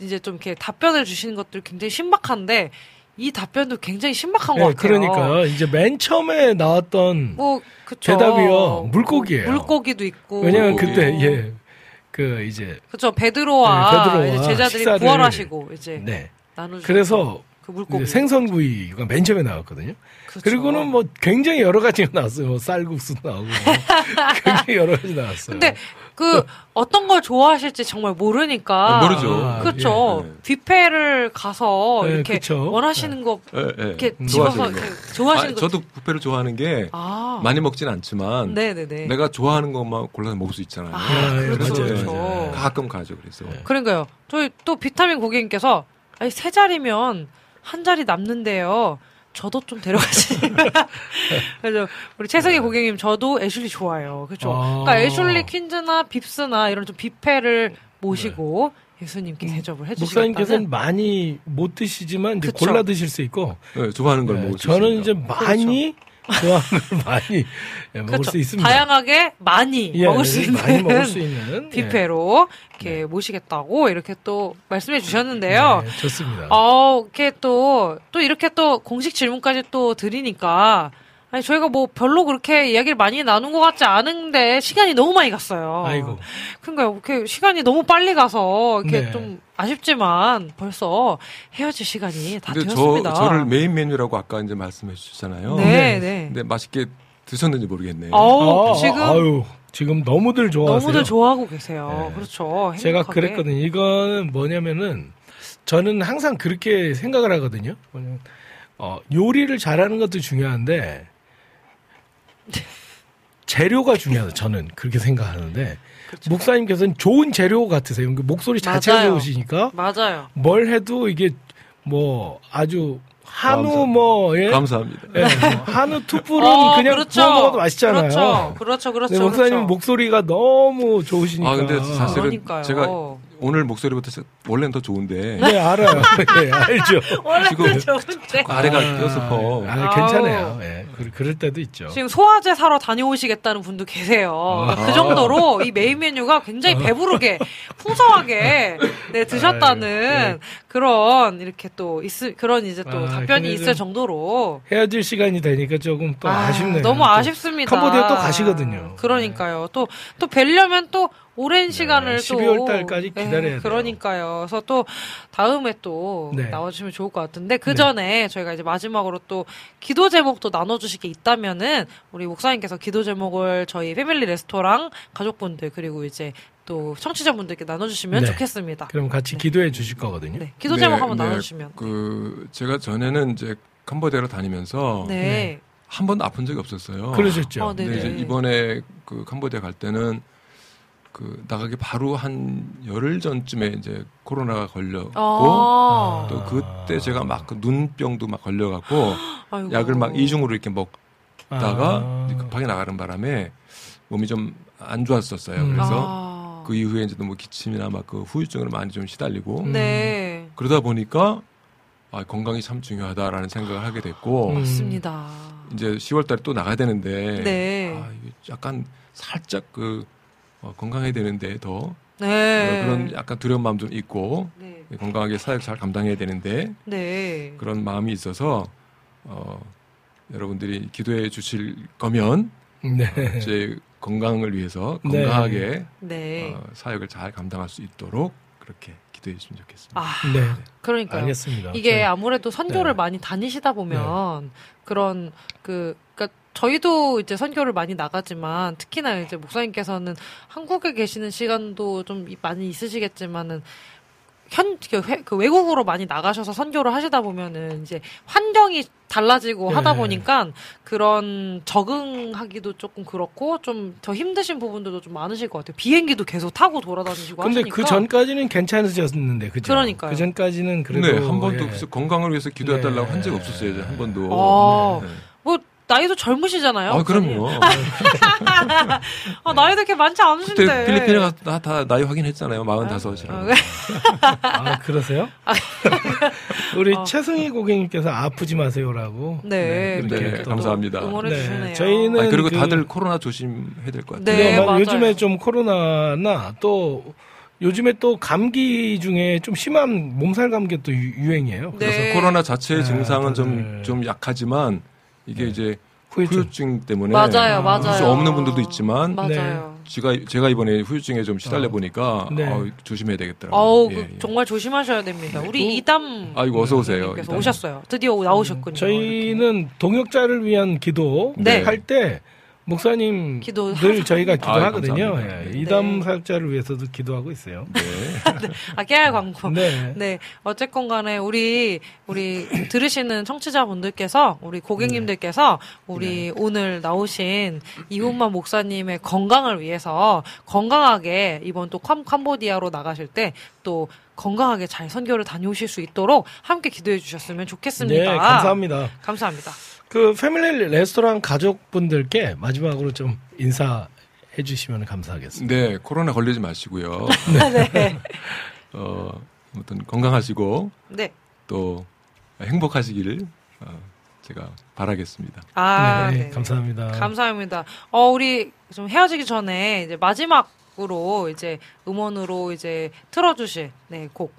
이제- 좀 이렇게 답변을 주시는 것들 굉장히 신박한데 이 답변도 굉장히 신박한 것 네, 같아요. 그러니까 이제 맨 처음에 나왔던 뭐, 그쵸. 대답이요. 물고기예요. 물고기도 있고. 왜냐면. 그때 예. 그 이제 그쵸. 베드로와, 네, 베드로와 이제 제자들이 식사를- 부활하시고 이제 네. 나누죠. 그래서 그 물고기. 생선구이가 맨 처음에 나왔거든요. 그쵸. 그리고는 뭐 굉장히 여러 가지가 나왔어요. 뭐 쌀국수 나오고 뭐 굉장히 여러 가지 나왔어요. 근데 그 어떤 걸 좋아하실지 정말 모르니까. 아, 모르죠. 아, 그렇죠. 예, 뷔페를 가서 네, 이렇게 그쵸. 원하시는 거 예, 예. 이렇게 좋아하시는 집어서 거. 이렇게 좋아하시는 아, 거. 저도 뷔페를 좋아하는 게 아. 많이 먹진 않지만 네네네. 내가 좋아하는 것만 골라서 먹을 수 있잖아요. 아, 예, 그렇죠, 맞아요, 그렇죠. 맞아요. 가끔 가죠. 그래서 그러니까요. 저희 또 비타민 고객님께서 아니 세 자리면 한 자리 남는데요. 저도 좀 데려가시면. 그래서 우리 최승희 고객님 저도 애슐리 좋아해요. 그렇죠. 아. 그러니까 애슐리 퀸즈나 빕스나 이런 좀 뷔페를 모시고 예수님께 대접을 해주시겠다는. 목사님께서는 많이 못 드시지만. 골라 드실 수 있고 네, 좋아하는 걸 네, 저는. 이제 많이 좋아하는 걸 많이 예, 먹을 그렇죠. 수 있습니다. 다양하게 많이 예, 먹을 수 있는 많이 먹을 수 있는 예. 뷔페로 이렇게 모시겠다고 이렇게 또 말씀해 주셨는데요. 네, 좋습니다. 어, 이렇게 또, 또 이렇게 또 공식 질문까지 또 드리니까, 아니, 저희가 뭐 별로 그렇게 이야기를 많이 나눈 것 같지 않은데, 시간이 너무 많이 갔어요. 아이고. 그러니까 이렇게 시간이 너무 빨리 가서, 이렇게 네. 좀 아쉽지만, 벌써 헤어질 시간이 다 근데 저 되었습니다. 저 를 메인 메뉴라고 아까 이제 말씀해 주셨잖아요. 네, 네. 근데 맛있게 드셨는지 모르겠네. 어우, 아, 지금 아유, 지금 너무들 좋아하세요. 너무들 좋아하고 계세요. 네. 그렇죠. 제가 행복하게. 그랬거든요. 이거는 뭐냐면은 저는 항상 그렇게 생각을 하거든요. 뭐냐면, 어, 요리를 잘하는 것도 중요한데 재료가 중요하다. 저는 그렇게 생각하는데 그렇죠. 목사님께서는 좋은 재료 같으세요. 그 목소리 자체가 맞아요. 좋으시니까 맞아요. 뭘 해도 이게 뭐 아주 한우. 뭐 예? 감사합니다. 예, 뭐 한우 투뿔은 어, 그냥 그렇죠. 구워 먹어도 맛있잖아요. 그렇죠. 그렇죠. 그렇죠. 목사님 그렇죠. 목소리가 너무 좋으시니까. 아 근데 사실은 그러니까요. 제가 오늘 목소리부터 시- 원래는 더 좋은데 네 알아요. 예, 알죠. 원래 지금 그 좋은데. 아래가 아, 껴서 더 아, 괜찮아요. 예, 그, 그럴 때도 있죠. 지금 소화제 사러 다녀오시겠다는 분도 계세요. 아. 그 정도로 이 메인 메뉴가 굉장히 배부르게 풍성하게 네, 드셨다는 아유, 예. 그런 이렇게 또 있을 그런 이제 또 아, 답변이 있을 좀 정도로 헤어질 시간이 되니까 조금 또 아, 아, 쉽네요 너무 아쉽습니다. 캄보디아 또 가시거든요. 그러니까요. 또또 뵈려면 또 오랜 시간을 또 12월 달까지 네, 기다려야 돼요. 그러니까요. 그래서 또 다음에 또 네. 나와주시면 좋을 것 같은데 그 전에 저희가 이제 마지막으로 또 기도 제목도 나눠주실 게 있다면은 우리 목사님께서 기도 제목을 저희 패밀리 레스토랑 가족분들 그리고 이제 또 청취자분들께 나눠주시면 네. 좋겠습니다. 그럼 같이 기도해 주실 거거든요. 네, 기도 제목 네, 한번 네, 나눠주시면. 그 제가 전에는 이제 캄보디아로 다니면서 네. 한 번도 아픈 적이 없었어요. 그러셨죠. 어, 네네. 근데 이제 이번에 그 캄보디아 갈 때는 그 나가기 바로 한 열흘 전쯤에 이제 코로나가 걸렸고 아. 또 그때 제가 막 그 눈병도 막 걸려갖고 아이고. 약을 막 이중으로 이렇게 먹다가 아. 급하게 나가는 바람에 몸이 좀 안 좋았었어요. 음. 그래서 아. 그 이후에 이제 너무 기침이나 막 그 후유증으로 많이 좀 시달리고 음. 네. 그러다 보니까 아, 건강이 참 중요하다라는 생각을 하게 됐고 음. 맞습니다. 이제 10월달에 또 나가야 되는데 네. 아, 약간 살짝 그 어, 건강해야 되는데 더 네. 어, 그런 약간 두려운 마음 좀 있고 네. 건강하게 사역 잘 감당해야 되는데 네. 그런 마음이 있어서 어, 여러분들이 기도해 주실 거면 네. 제 건강을 위해서 네. 건강하게 네. 어, 사역을 잘 감당할 수 있도록 그렇게 기도해 주시면 좋겠습니다. 아, 네. 그러니까요. 알겠습니다. 이게 네. 아무래도 선교를 네. 많이 다니시다 보면 그런 그 그러니까 저희도 이제 선교를 많이 나가지만 특히나 이제 목사님께서는 한국에 계시는 시간도 좀 이- 많이 있으시겠지만은 현, 그, 회- 그 외국으로 많이 나가셔서 선교를 하시다 보면은 이제 환경이 달라지고 하다 네. 보니까 그런 적응하기도 조금 그렇고 좀 더 힘드신 부분들도 좀 많으실 것 같아요. 비행기도 계속 타고 돌아다니시고 근데 하시니까. 그 전까지는 괜찮으셨는데 그죠? 그러니까요. 그 전까지는 그래도 네, 한 번도 예. 그래서 건강을 위해서 기도해달라고 네. 한 적 없었어요. 한 번도. 어, 네. 뭐 나이도 젊으시잖아요. 아, 그럼요. 아, 나이도 그렇게 많지 않으신데. 그때 필리핀에 가서 다, 다 나이 확인했잖아요. 어, 45이라고. 네. 아 그러세요? 우리 어. 최승희 고객님께서 아프지 마세요라고. 네, 네, 또- 감사합니다. 응원해 주시네요. 저희는 아니, 그리고 그- 다들 코로나 조심해야 될 것 같아요. 네, 네, 막 맞아요. 요즘에 좀 코로나나 또 요즘에 또 감기 중에 좀 심한 몸살 감기 또 유- 유행이에요. 네. 그래서 코로나 자체의 네, 증상은 좀, 좀 약하지만 이게 네. 이제 후유증. 후유증 때문에 맞아요, 맞아요. 할수 없는 분들도 있지만 맞아요. 제가 제가 이번에 후유증에 좀 시달려 어. 보니까 네. 어, 조심해야 되겠더라고요. 어우, 예, 그 예. 정말 조심하셔야 됩니다. 우리 또- 이담 아이고 어서 오세요. 오셨어요. 드디어 나오셨군요. 저희는 동역자를 위한 기도 네. 할때 목사님 기도 늘. 저희가 기도하거든요. 감사합니다. 예, 네. 이담 네. 사역자를 위해서도 기도하고 있어요. 네. 아, 깨알 광고. 네. 네, 어쨌건 간에 우리, 우리 들으시는 청취자분들께서, 우리 고객님들께서, 우리 오늘 나오신 이훈만 목사님의 건강을 위해서 건강하게 이번 또 캄, 캄보디아로 나가실 때 또 건강하게 잘 선교를 다녀오실 수 있도록 함께 기도해 주셨으면 좋겠습니다. 네, 감사합니다. 감사합니다. 그 패밀리 레스토랑 가족분들께 마지막으로 좀 인사 해 주시면 감사하겠습니다. 네, 코로나 걸리지 마시고요. 네. 어, 아무튼 건강하시고 네. 또 행복하시기를 어, 제가 바라겠습니다. 아, 네, 네네. 감사합니다. 감사합니다. 어, 우리 좀 헤어지기 전에 이제 마지막으로 이제 음원으로 이제 틀어주실 네, 곡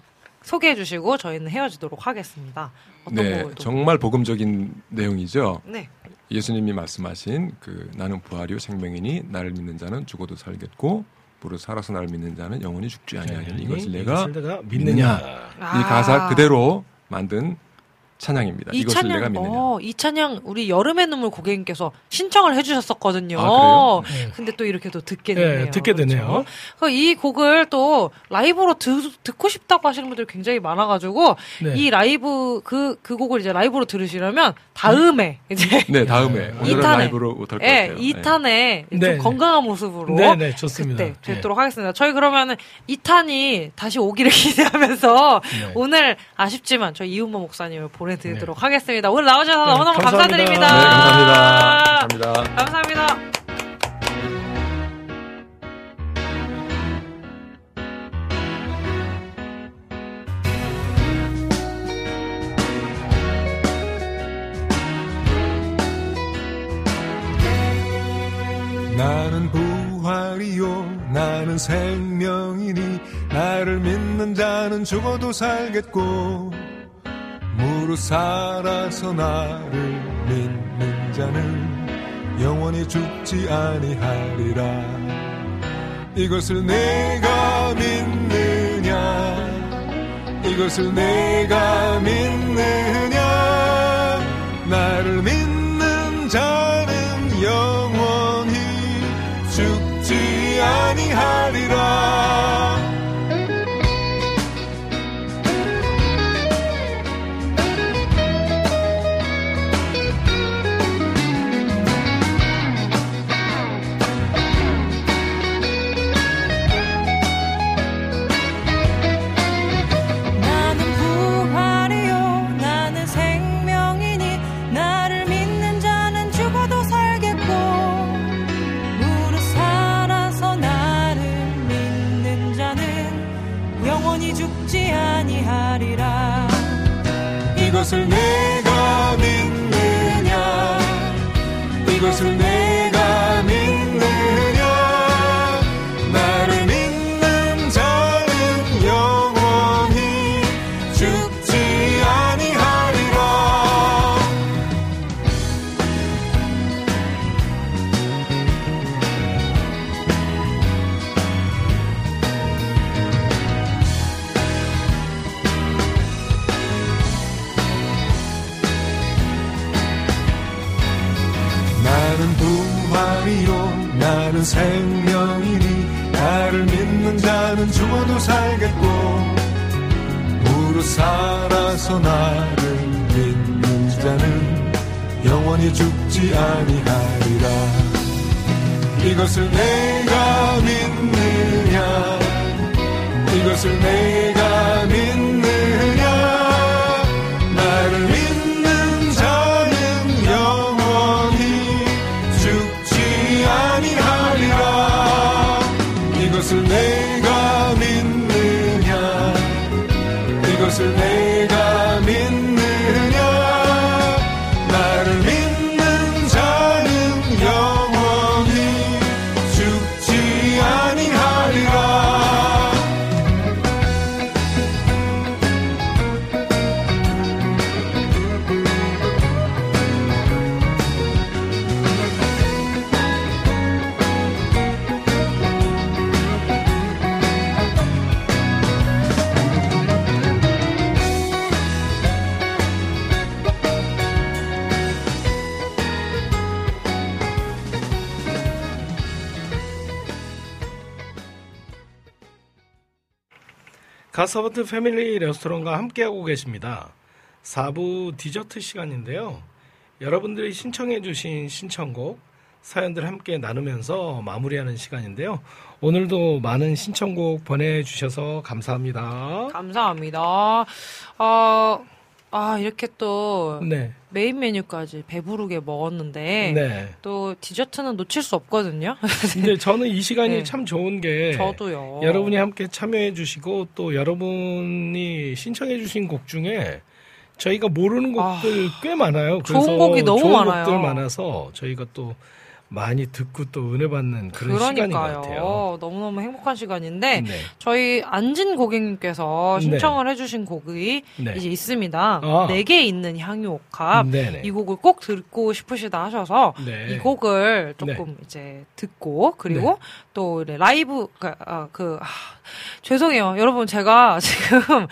소개해 주시고 저희는 헤어지도록 하겠습니다. 어떤 네? 정말 복음적인 내용이죠. 네. 예수님이 말씀하신 그 나는 부활이요 생명이니 나를 믿는 자는 죽어도 살겠고 무릇 살아서 나를 믿는 자는 영원히 죽지 아니하리니 이것을 내가 이것을 내가 믿느냐. 아. 이 가사 그대로 만든 찬양입니다. 이 이것을 찬양, 내가 믿느냐. 어, 이 찬양 우리 여름의 눈물 고객님께서 신청을 해주셨었거든요. 아, 그래요? 네. 근데 또 이렇게 또 듣게 네, 되네요. 듣게 그렇죠? 되네요. 그이 곡을 또 라이브로 듣, 듣고 싶다고 하시는 분들이 굉장히 많아가지고 네. 이 라이브 그그 곡을 이제 라이브로 들으시려면 다음에 이제 네, 다음에 오늘은 이탄에. 라이브로 못할 것 예, 같아요. 2탄에 네. 좀 건강한 모습으로 네, 네, 좋습니다. 그때 뵙도록 하겠습니다. 저희 그러면은 2탄이 다시 오기를 기대하면서 네. 오늘 아쉽지만 저희 이훈모 목사님을 보내 드리도록 하겠습니다. 오늘 나오셔서 네, 너무너무 감사합니다. 감사드립니다. 네, 감사합니다. 감사합니다. 감사합니다. 나는 부활이요 나는 생명이니 나를 믿는 자는 죽어도 살겠고 무릇 살아서 나를 믿는 자는 영원히 죽지 아니하리라. 이것을 내가 믿느냐? 이것을 내가 믿느냐 살아서 나를 믿는 자는 영원히 죽지 아니하리라. 이것을 내가 믿느냐? 이것을 내가 믿느냐 서번트 패밀리 레스토랑과 함께하고 계십니다. 4부 디저트 시간인데요. 여러분들이 신청해주신 신청곡, 사연들 함께 나누면서 마무리하는 시간인데요. 오늘도 많은 신청곡 보내주셔서 감사합니다. 감사합니다. 어, 아, 이렇게 또 네. 메인 메뉴까지 배부르게 먹었는데 네. 또 디저트는 놓칠 수 없거든요. 근데 저는 이 시간이 네. 참 좋은 게 저도요. 여러분이 함께 참여해 주시고 또 여러분이 신청해 주신 곡 중에 저희가 모르는 곡들 꽤 많아요. 좋은 그래서 곡이 너무 좋은 많아요. 곡들 많아서 저희가 또 많이 듣고 또 은혜 받는 그런 시간인 것 같아요. 그러니까요. 너무너무 행복한 시간인데 네. 저희 안진 고객님께서 네. 신청을 해주신 곡이 네. 이제 있습니다. 아. 내게 있는 향유옥합 네네. 이 곡을 꼭 듣고 싶으시다 하셔서 네. 이 곡을 조금 이제 듣고 그리고 또 라이브 그, 아, 그 아, 죄송해요 여러분 제가 지금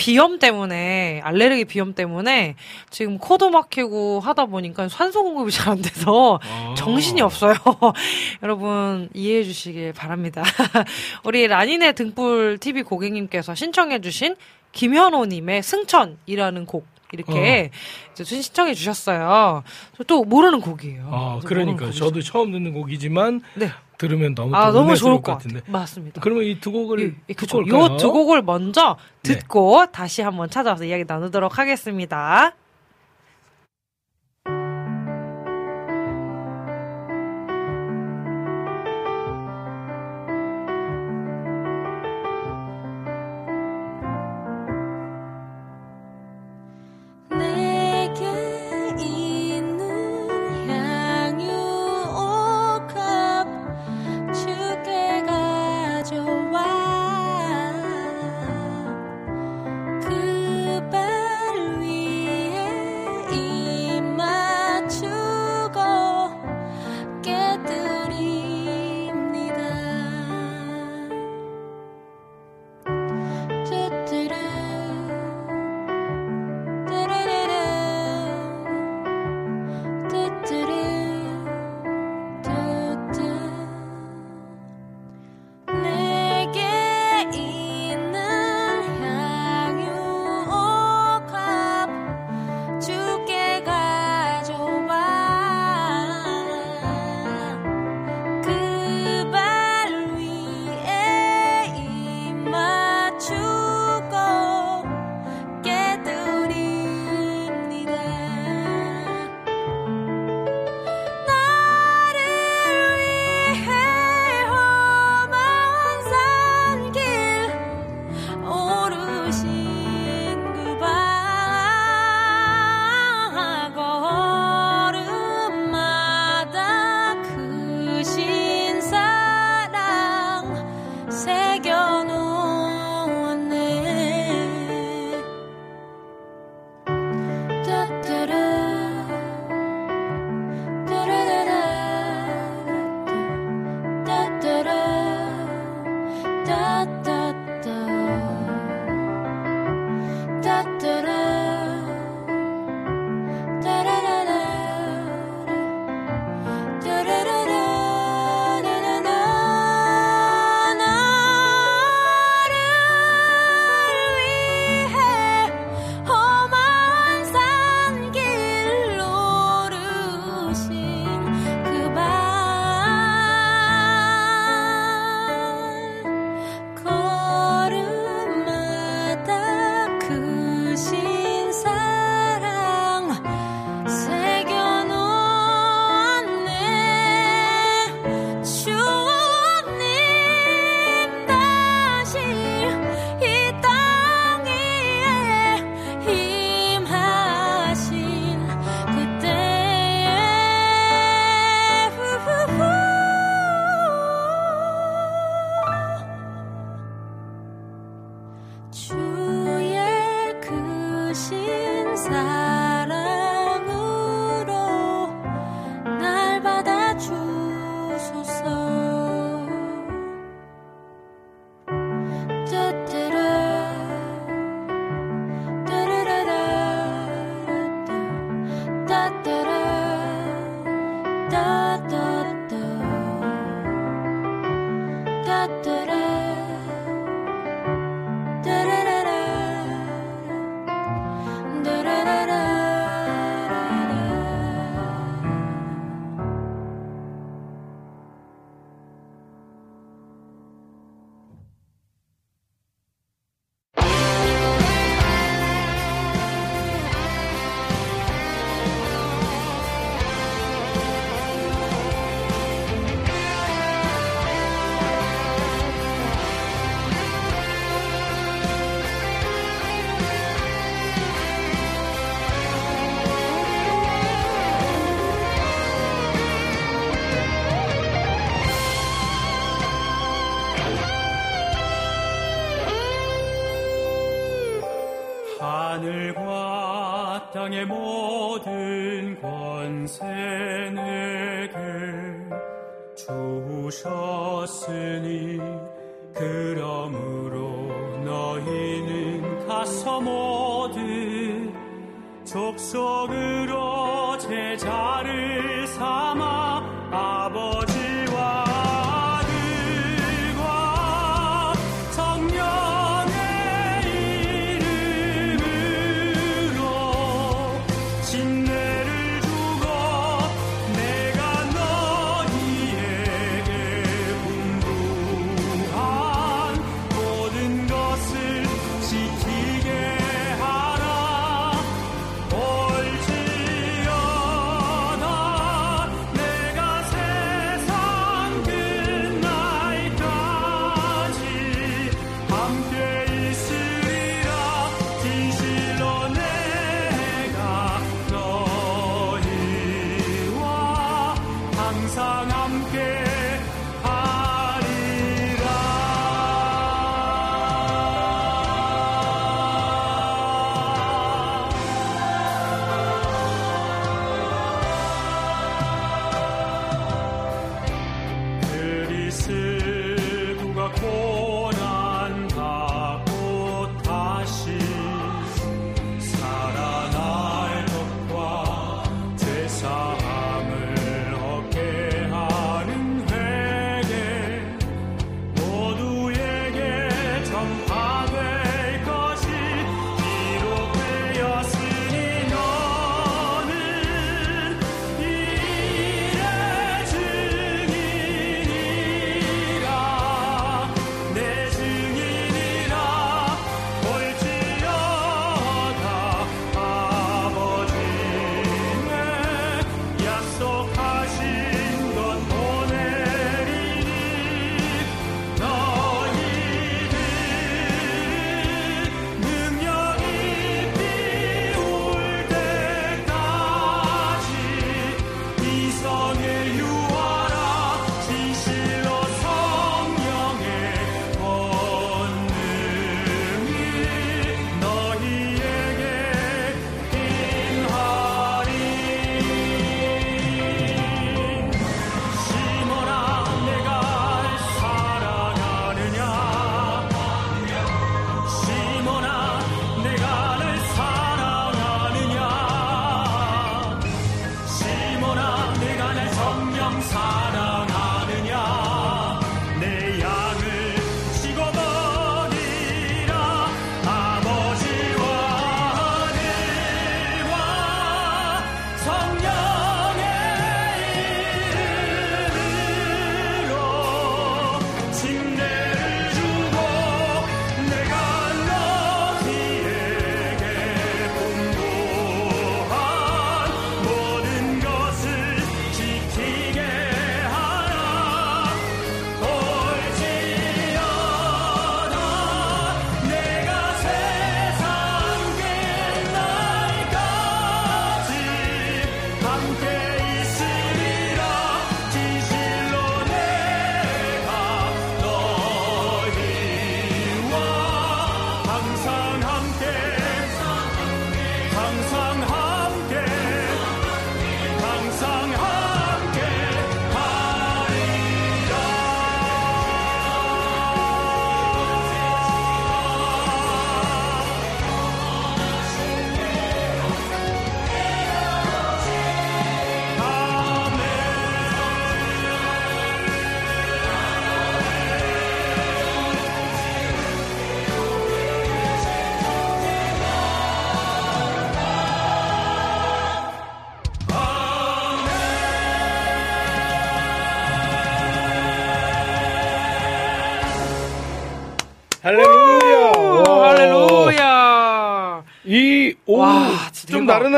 비염 때문에 알레르기 비염 때문에 지금 코도 막히고 하다 보니까 산소 공급이 잘 안 돼서 아. 정신이 없어요. 여러분 이해해 주시길 바랍니다. 우리 라니네 등불 TV 고객님께서 신청해 주신 김현호 님의 승천이라는 곡 이렇게 이제 신청해 주셨어요. 저또 모르는 곡이에요. 아, 그러니까 저도 처음 듣는 곡이지만 네. 들으면 너무 아, 또 너무 좋을 것 같은데. 맞습니다. 그러면 이 두 곡을 듣고 올까요? 요두 곡을 먼저 네. 듣고 다시 한번 찾아와서 이야기 나누도록 하겠습니다.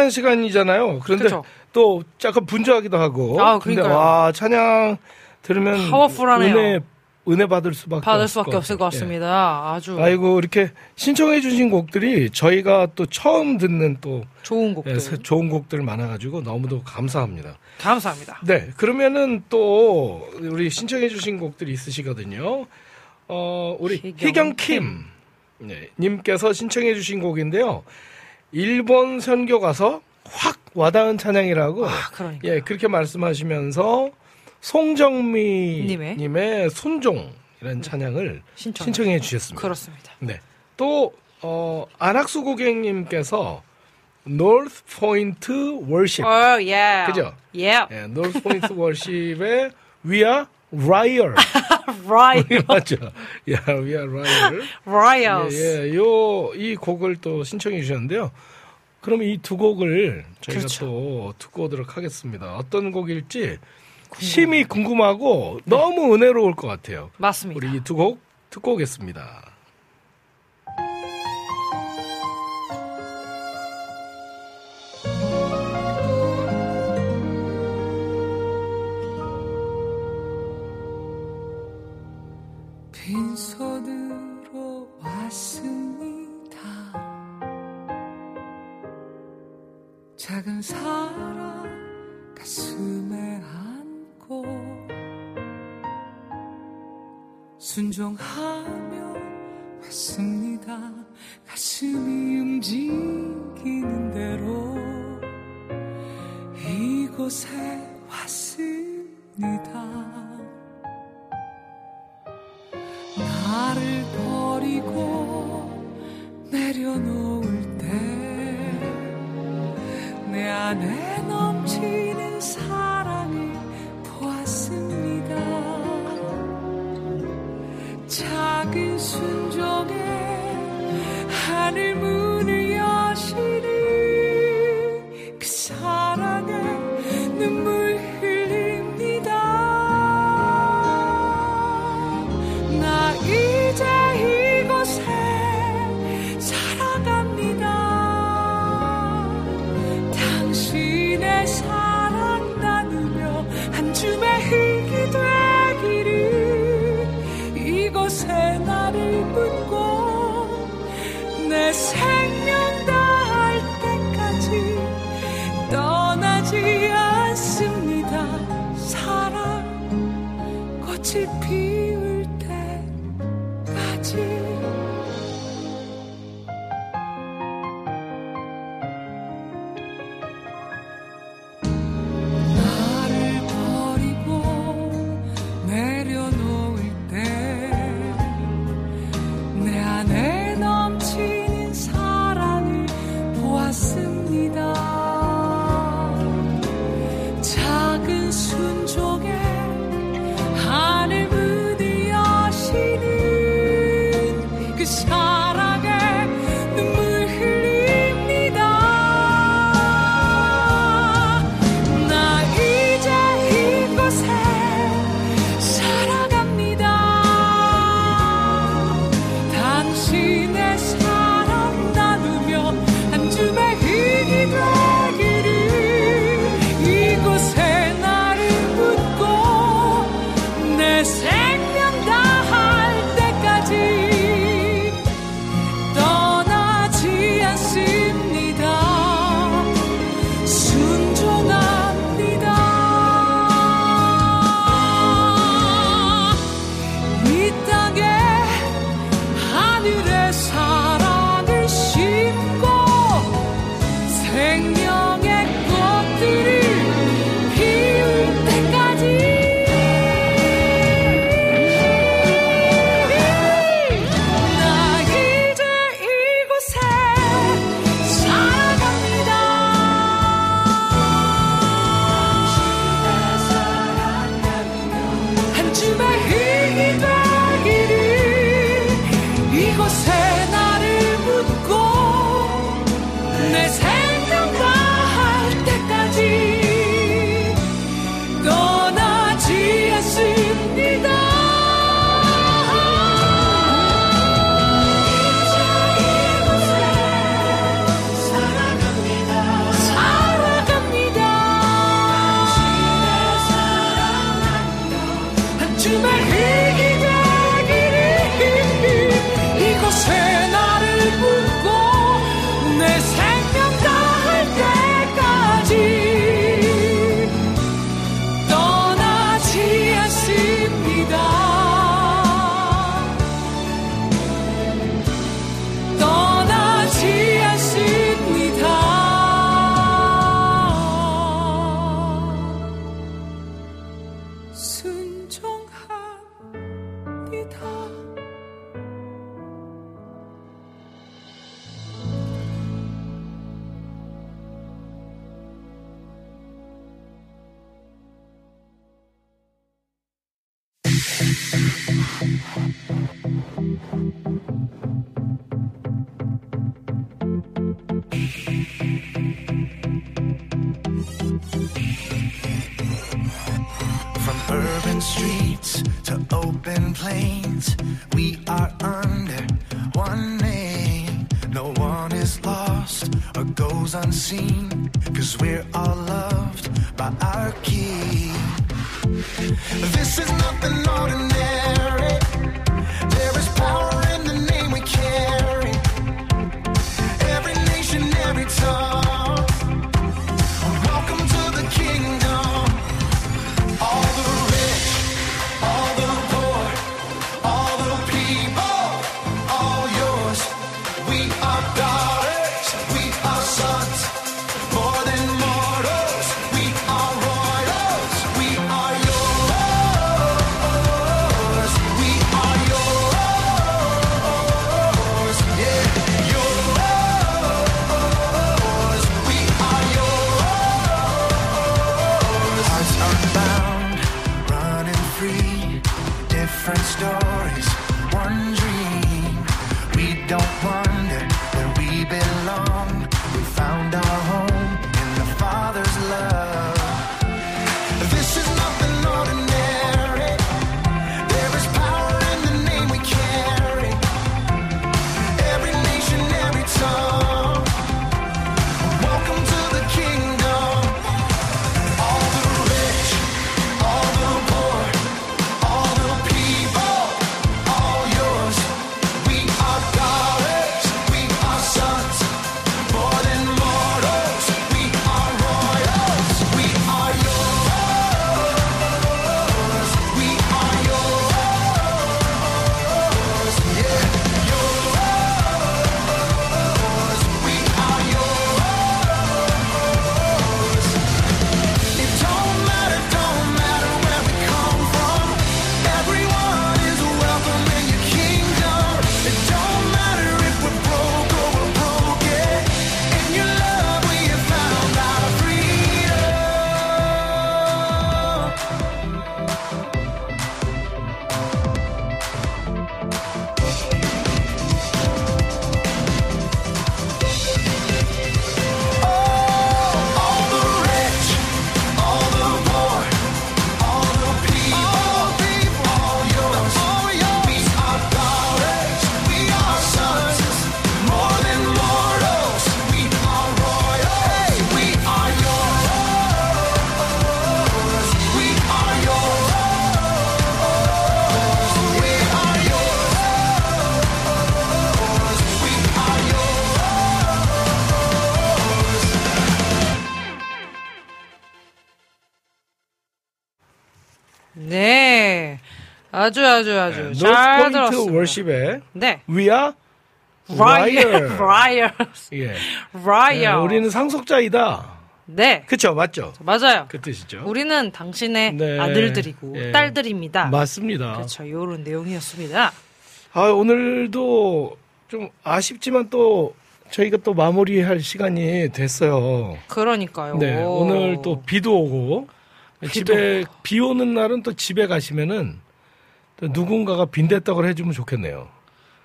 나른한 시간이잖아요. 그런데 그쵸. 또 약간 분주하기도 하고. 아, 근데. 와 찬양 들으면 파워풀하네요. 은혜 은혜 받을 수밖에 받을 없을 수밖에 없을 것 같아요. 같습니다. 아주 예. 아이고 이렇게 신청해 주신 곡들이 저희가 또 처음 듣는 또 좋은 곡들. 예, 새- 좋은 곡들 많아 가지고 너무도 감사합니다. 감사합니다. 네, 그러면은 또 우리 신청해 주신 곡들이 있으시거든요. 어, 우리 희경 희경 킴 네, 님께서 신청해 주신 곡인데요. 일본 선교 가서 확 와닿은 찬양이라고 아, 그러니까. 예, 그렇게 말씀하시면서 송정미 님의? 님의 순종이라는 찬양을 신청. 신청해 주셨습니다. 그렇습니다. 네. 또 어, 안학수 고객님께서 North Point Worship 어, 예. 그죠? 예. 예, North Point Worship의 We Are Royal Right. 맞죠? 예, We Are Royal Royals. 예, 예, 요, 이 곡을 또 신청해 주셨는데요. 그럼 이 두 곡을 저희가 그렇죠. 또 듣고 오도록 하겠습니다. 어떤 곡일지 심히 궁금하고 너무 은혜로울 것 같아요. 맞습니다. 우리 이 두 곡 듣고 오겠습니다. 작은 사랑 가슴에 안고 순종하며 왔습니다. 가슴이 움직이는 대로 이곳에 왔습니다. 나를 버리고 내려놓을 때 내 안에 넘치 unseen, cause we're under one name. No one is lost or goes unseen, 'cause we're all loved by our King. This is nothing ordinary. 아주 아주 아주 잘 노스포인트 들었습니다. 월십의 네. We are Riot. Riot. 예. Riot. 네, 우리는 상속자이다. 네. 그쵸, 맞죠? 맞아요. 그 뜻이죠. 우리는 당신의 네. 아들들이고 예. 딸들입니다. 맞습니다. 그렇죠. 요런 내용이었습니다. 아, 오늘도 좀 아쉽지만 또 저희가 또 마무리할 시간이 됐어요. 그러니까요. 네, 오늘 또 비도 오고 집에 비 오는 날은 또 집에 가시면은 또 누군가가 빈대떡을 해주면 좋겠네요.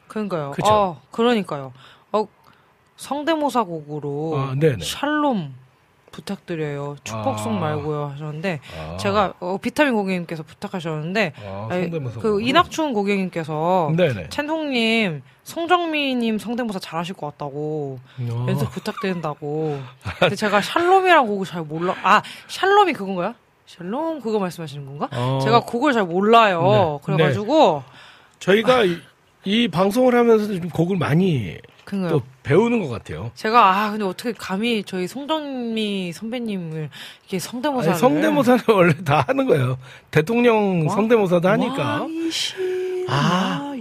그러니까요. 그쵸? 어, 그러니까요. 어, 성대모사 곡으로 아. 샬롬 부탁드려요. 축복송 아. 말고요 하셨는데 아. 제가 어, 비타민 고객님께서 부탁하셨는데 아, 아니, 그? 이낙춘 고객님께서 네네. 첸통님 송정미님 성대모사 잘하실 것 같다고 어. 연습 부탁드린다고. 근데 제가 샬롬이란 곡을 잘 몰라. 아 샬롬이 그건가요? 샬롬 그거 말씀하시는 건가? 어. 제가 곡을 잘 몰라요. 네. 그래가지고 저희가 이, 이 방송을 하면서 좀 곡을 많이 그거요. 또 배우는 것 같아요. 제가 아 근데 어떻게 감히 저희 송정미 선배님을 이렇게 성대모사를 아니, 성대모사는 원래 다 하는 거예요. 대통령 와- 성대모사도 하니까. 아, 예. 약간,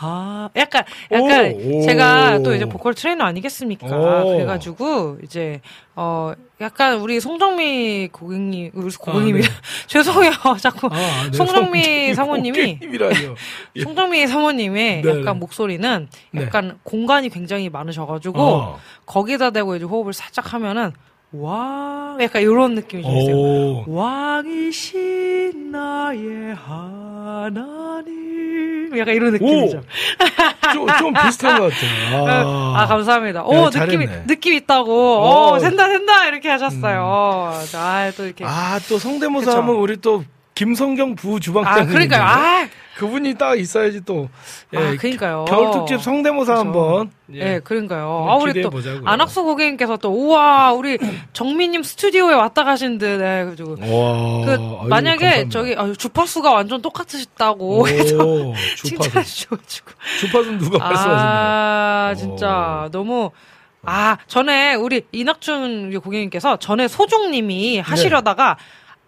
아, 약간, 약간, 오, 제가 오. 또 이제 보컬 트레이너 아니겠습니까? 오. 그래가지고, 이제, 어, 약간 우리 송정미 고객님, 우리 고객님이, 죄송해요. 자꾸, 아, 네, 송정미 사모님이. 예. 송정미 사모님의 네, 약간 네. 목소리는 네. 약간 공간이 굉장히 많으셔가지고, 어. 거기다 대고 이제 호흡을 살짝 하면은, 왕 약간 이런 느낌이 좀 있어요. 오. 왕이신 나의 하나님 약간 이런 느낌이죠. 좀, 좀 비슷한 것 같아요. 아, 아, 감사합니다. 오, 야, 느낌이, 잘했네. 느낌 있다고. 어. 오, 된다, 된다. 이렇게 하셨어요. 아, 또 이렇게. 아, 또 성대모사 그쵸. 하면 우리 또 김성경 부주방장. 아, 그러니까요. 아, 그분이 딱 있어야지 또. 예, 아, 그러니까요. 겨울 특집 성대모사. 한번. 예, 그러니까요. 한번 아, 우리 또. 안학수 고객님께서 또, 우와, 우리 정민님 스튜디오에 왔다 가신 듯, 네, 그죠. 와. 그, 아유, 만약에 감사합니다. 저기, 아, 주파수가 완전 똑같으시다고 오, 해서 주파수. 칭찬해 주셔가지고. 주파수는 누가 말씀하셨나요? 아, 진짜 너무 아 전에 우리 이낙준 고객님께서 전에 소중님이 하시려다가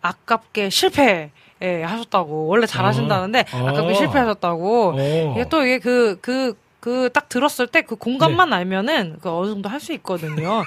아깝게 실패. 예, 하셨다고. 원래 잘하신다는데, 아. 아. 아. 실패하셨다고. 어. 이게 또 이게 그, 그, 그 딱 들었을 때 그 공간만 알면은 그 어느 정도 할 수 있거든요.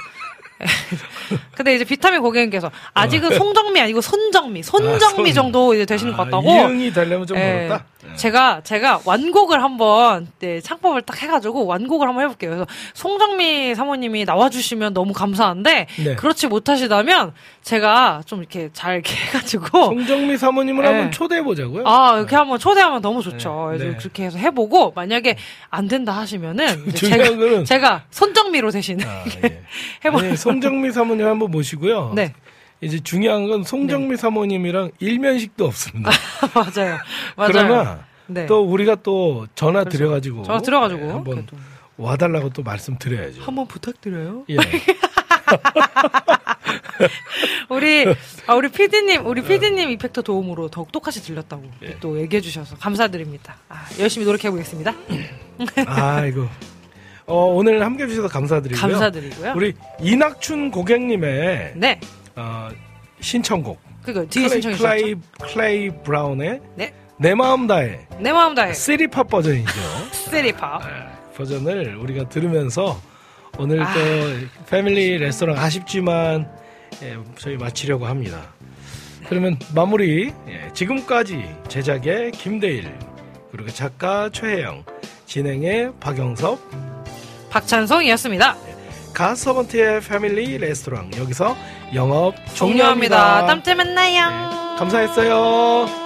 근데 이제 비타민 고객님께서 아직은 송정미 아니고 손정미, 손정미 어. 아, 손. 정도 이제 되시는 것 아, 같다고. 이응이 되려면 좀 예. 멀었다. 제가 제가 완곡을 한번 네, 창법을 딱 해가지고 완곡을 한번 해볼게요. 그래서 송정미 사모님이 나와주시면 너무 감사한데 네. 그렇지 못하시다면 제가 좀 이렇게 잘 이렇게 해가지고 송정미 사모님을 예. 한번 초대해 보자고요. 아 이렇게 한번 초대하면 너무 좋죠. 네, 그래서 네. 그렇게 해서 해보고 만약에 안 된다 하시면은 제가 거는- 제가 손정미로 대신 아, 예. 해보. 네, 송정미 사모님 한번 모시고요. 네 이제 중요한 건 송정미 사모님이랑 일면식도 없습니다. 맞아요. 맞아요. 그러나 네. 또 우리가 또 전화 그렇죠. 드려가지고 전화 드려가지고 네, 한번 그래도. 와달라고 또 말씀드려야죠. 한번 부탁드려요. 예. 우리 아, 우리 PD님 우리 PD님 이펙터 도움으로 더욱 똑같이 들렸다고 예. 또 얘기해 주셔서 감사드립니다. 아, 열심히 노력해 보겠습니다. 아 이거 어, 오늘 함께 해주셔서 감사드리고요. 감사드리고요. 우리 이낙춘 고객님의 네, 어, 신청곡 그거 뒤에 신청해 클레이, 주셨죠. 클레이 브라운의 네, 내 마음 다해 내 마음 다해 쓰리팝 버전이죠. 쓰리팝. 버전을 우리가 들으면서 오늘 아. 또 패밀리 레스토랑 아쉽지만 예, 저희 마치려고 합니다. 그러면 마무리 예, 지금까지 제작의 김대일 그리고 작가 최혜영 진행의 박영섭 박찬성이었습니다. 가서번트의 패밀리 레스토랑 여기서 영업 종료합니다. 종료합니다. 다음 주에 만나요. 감사했어요.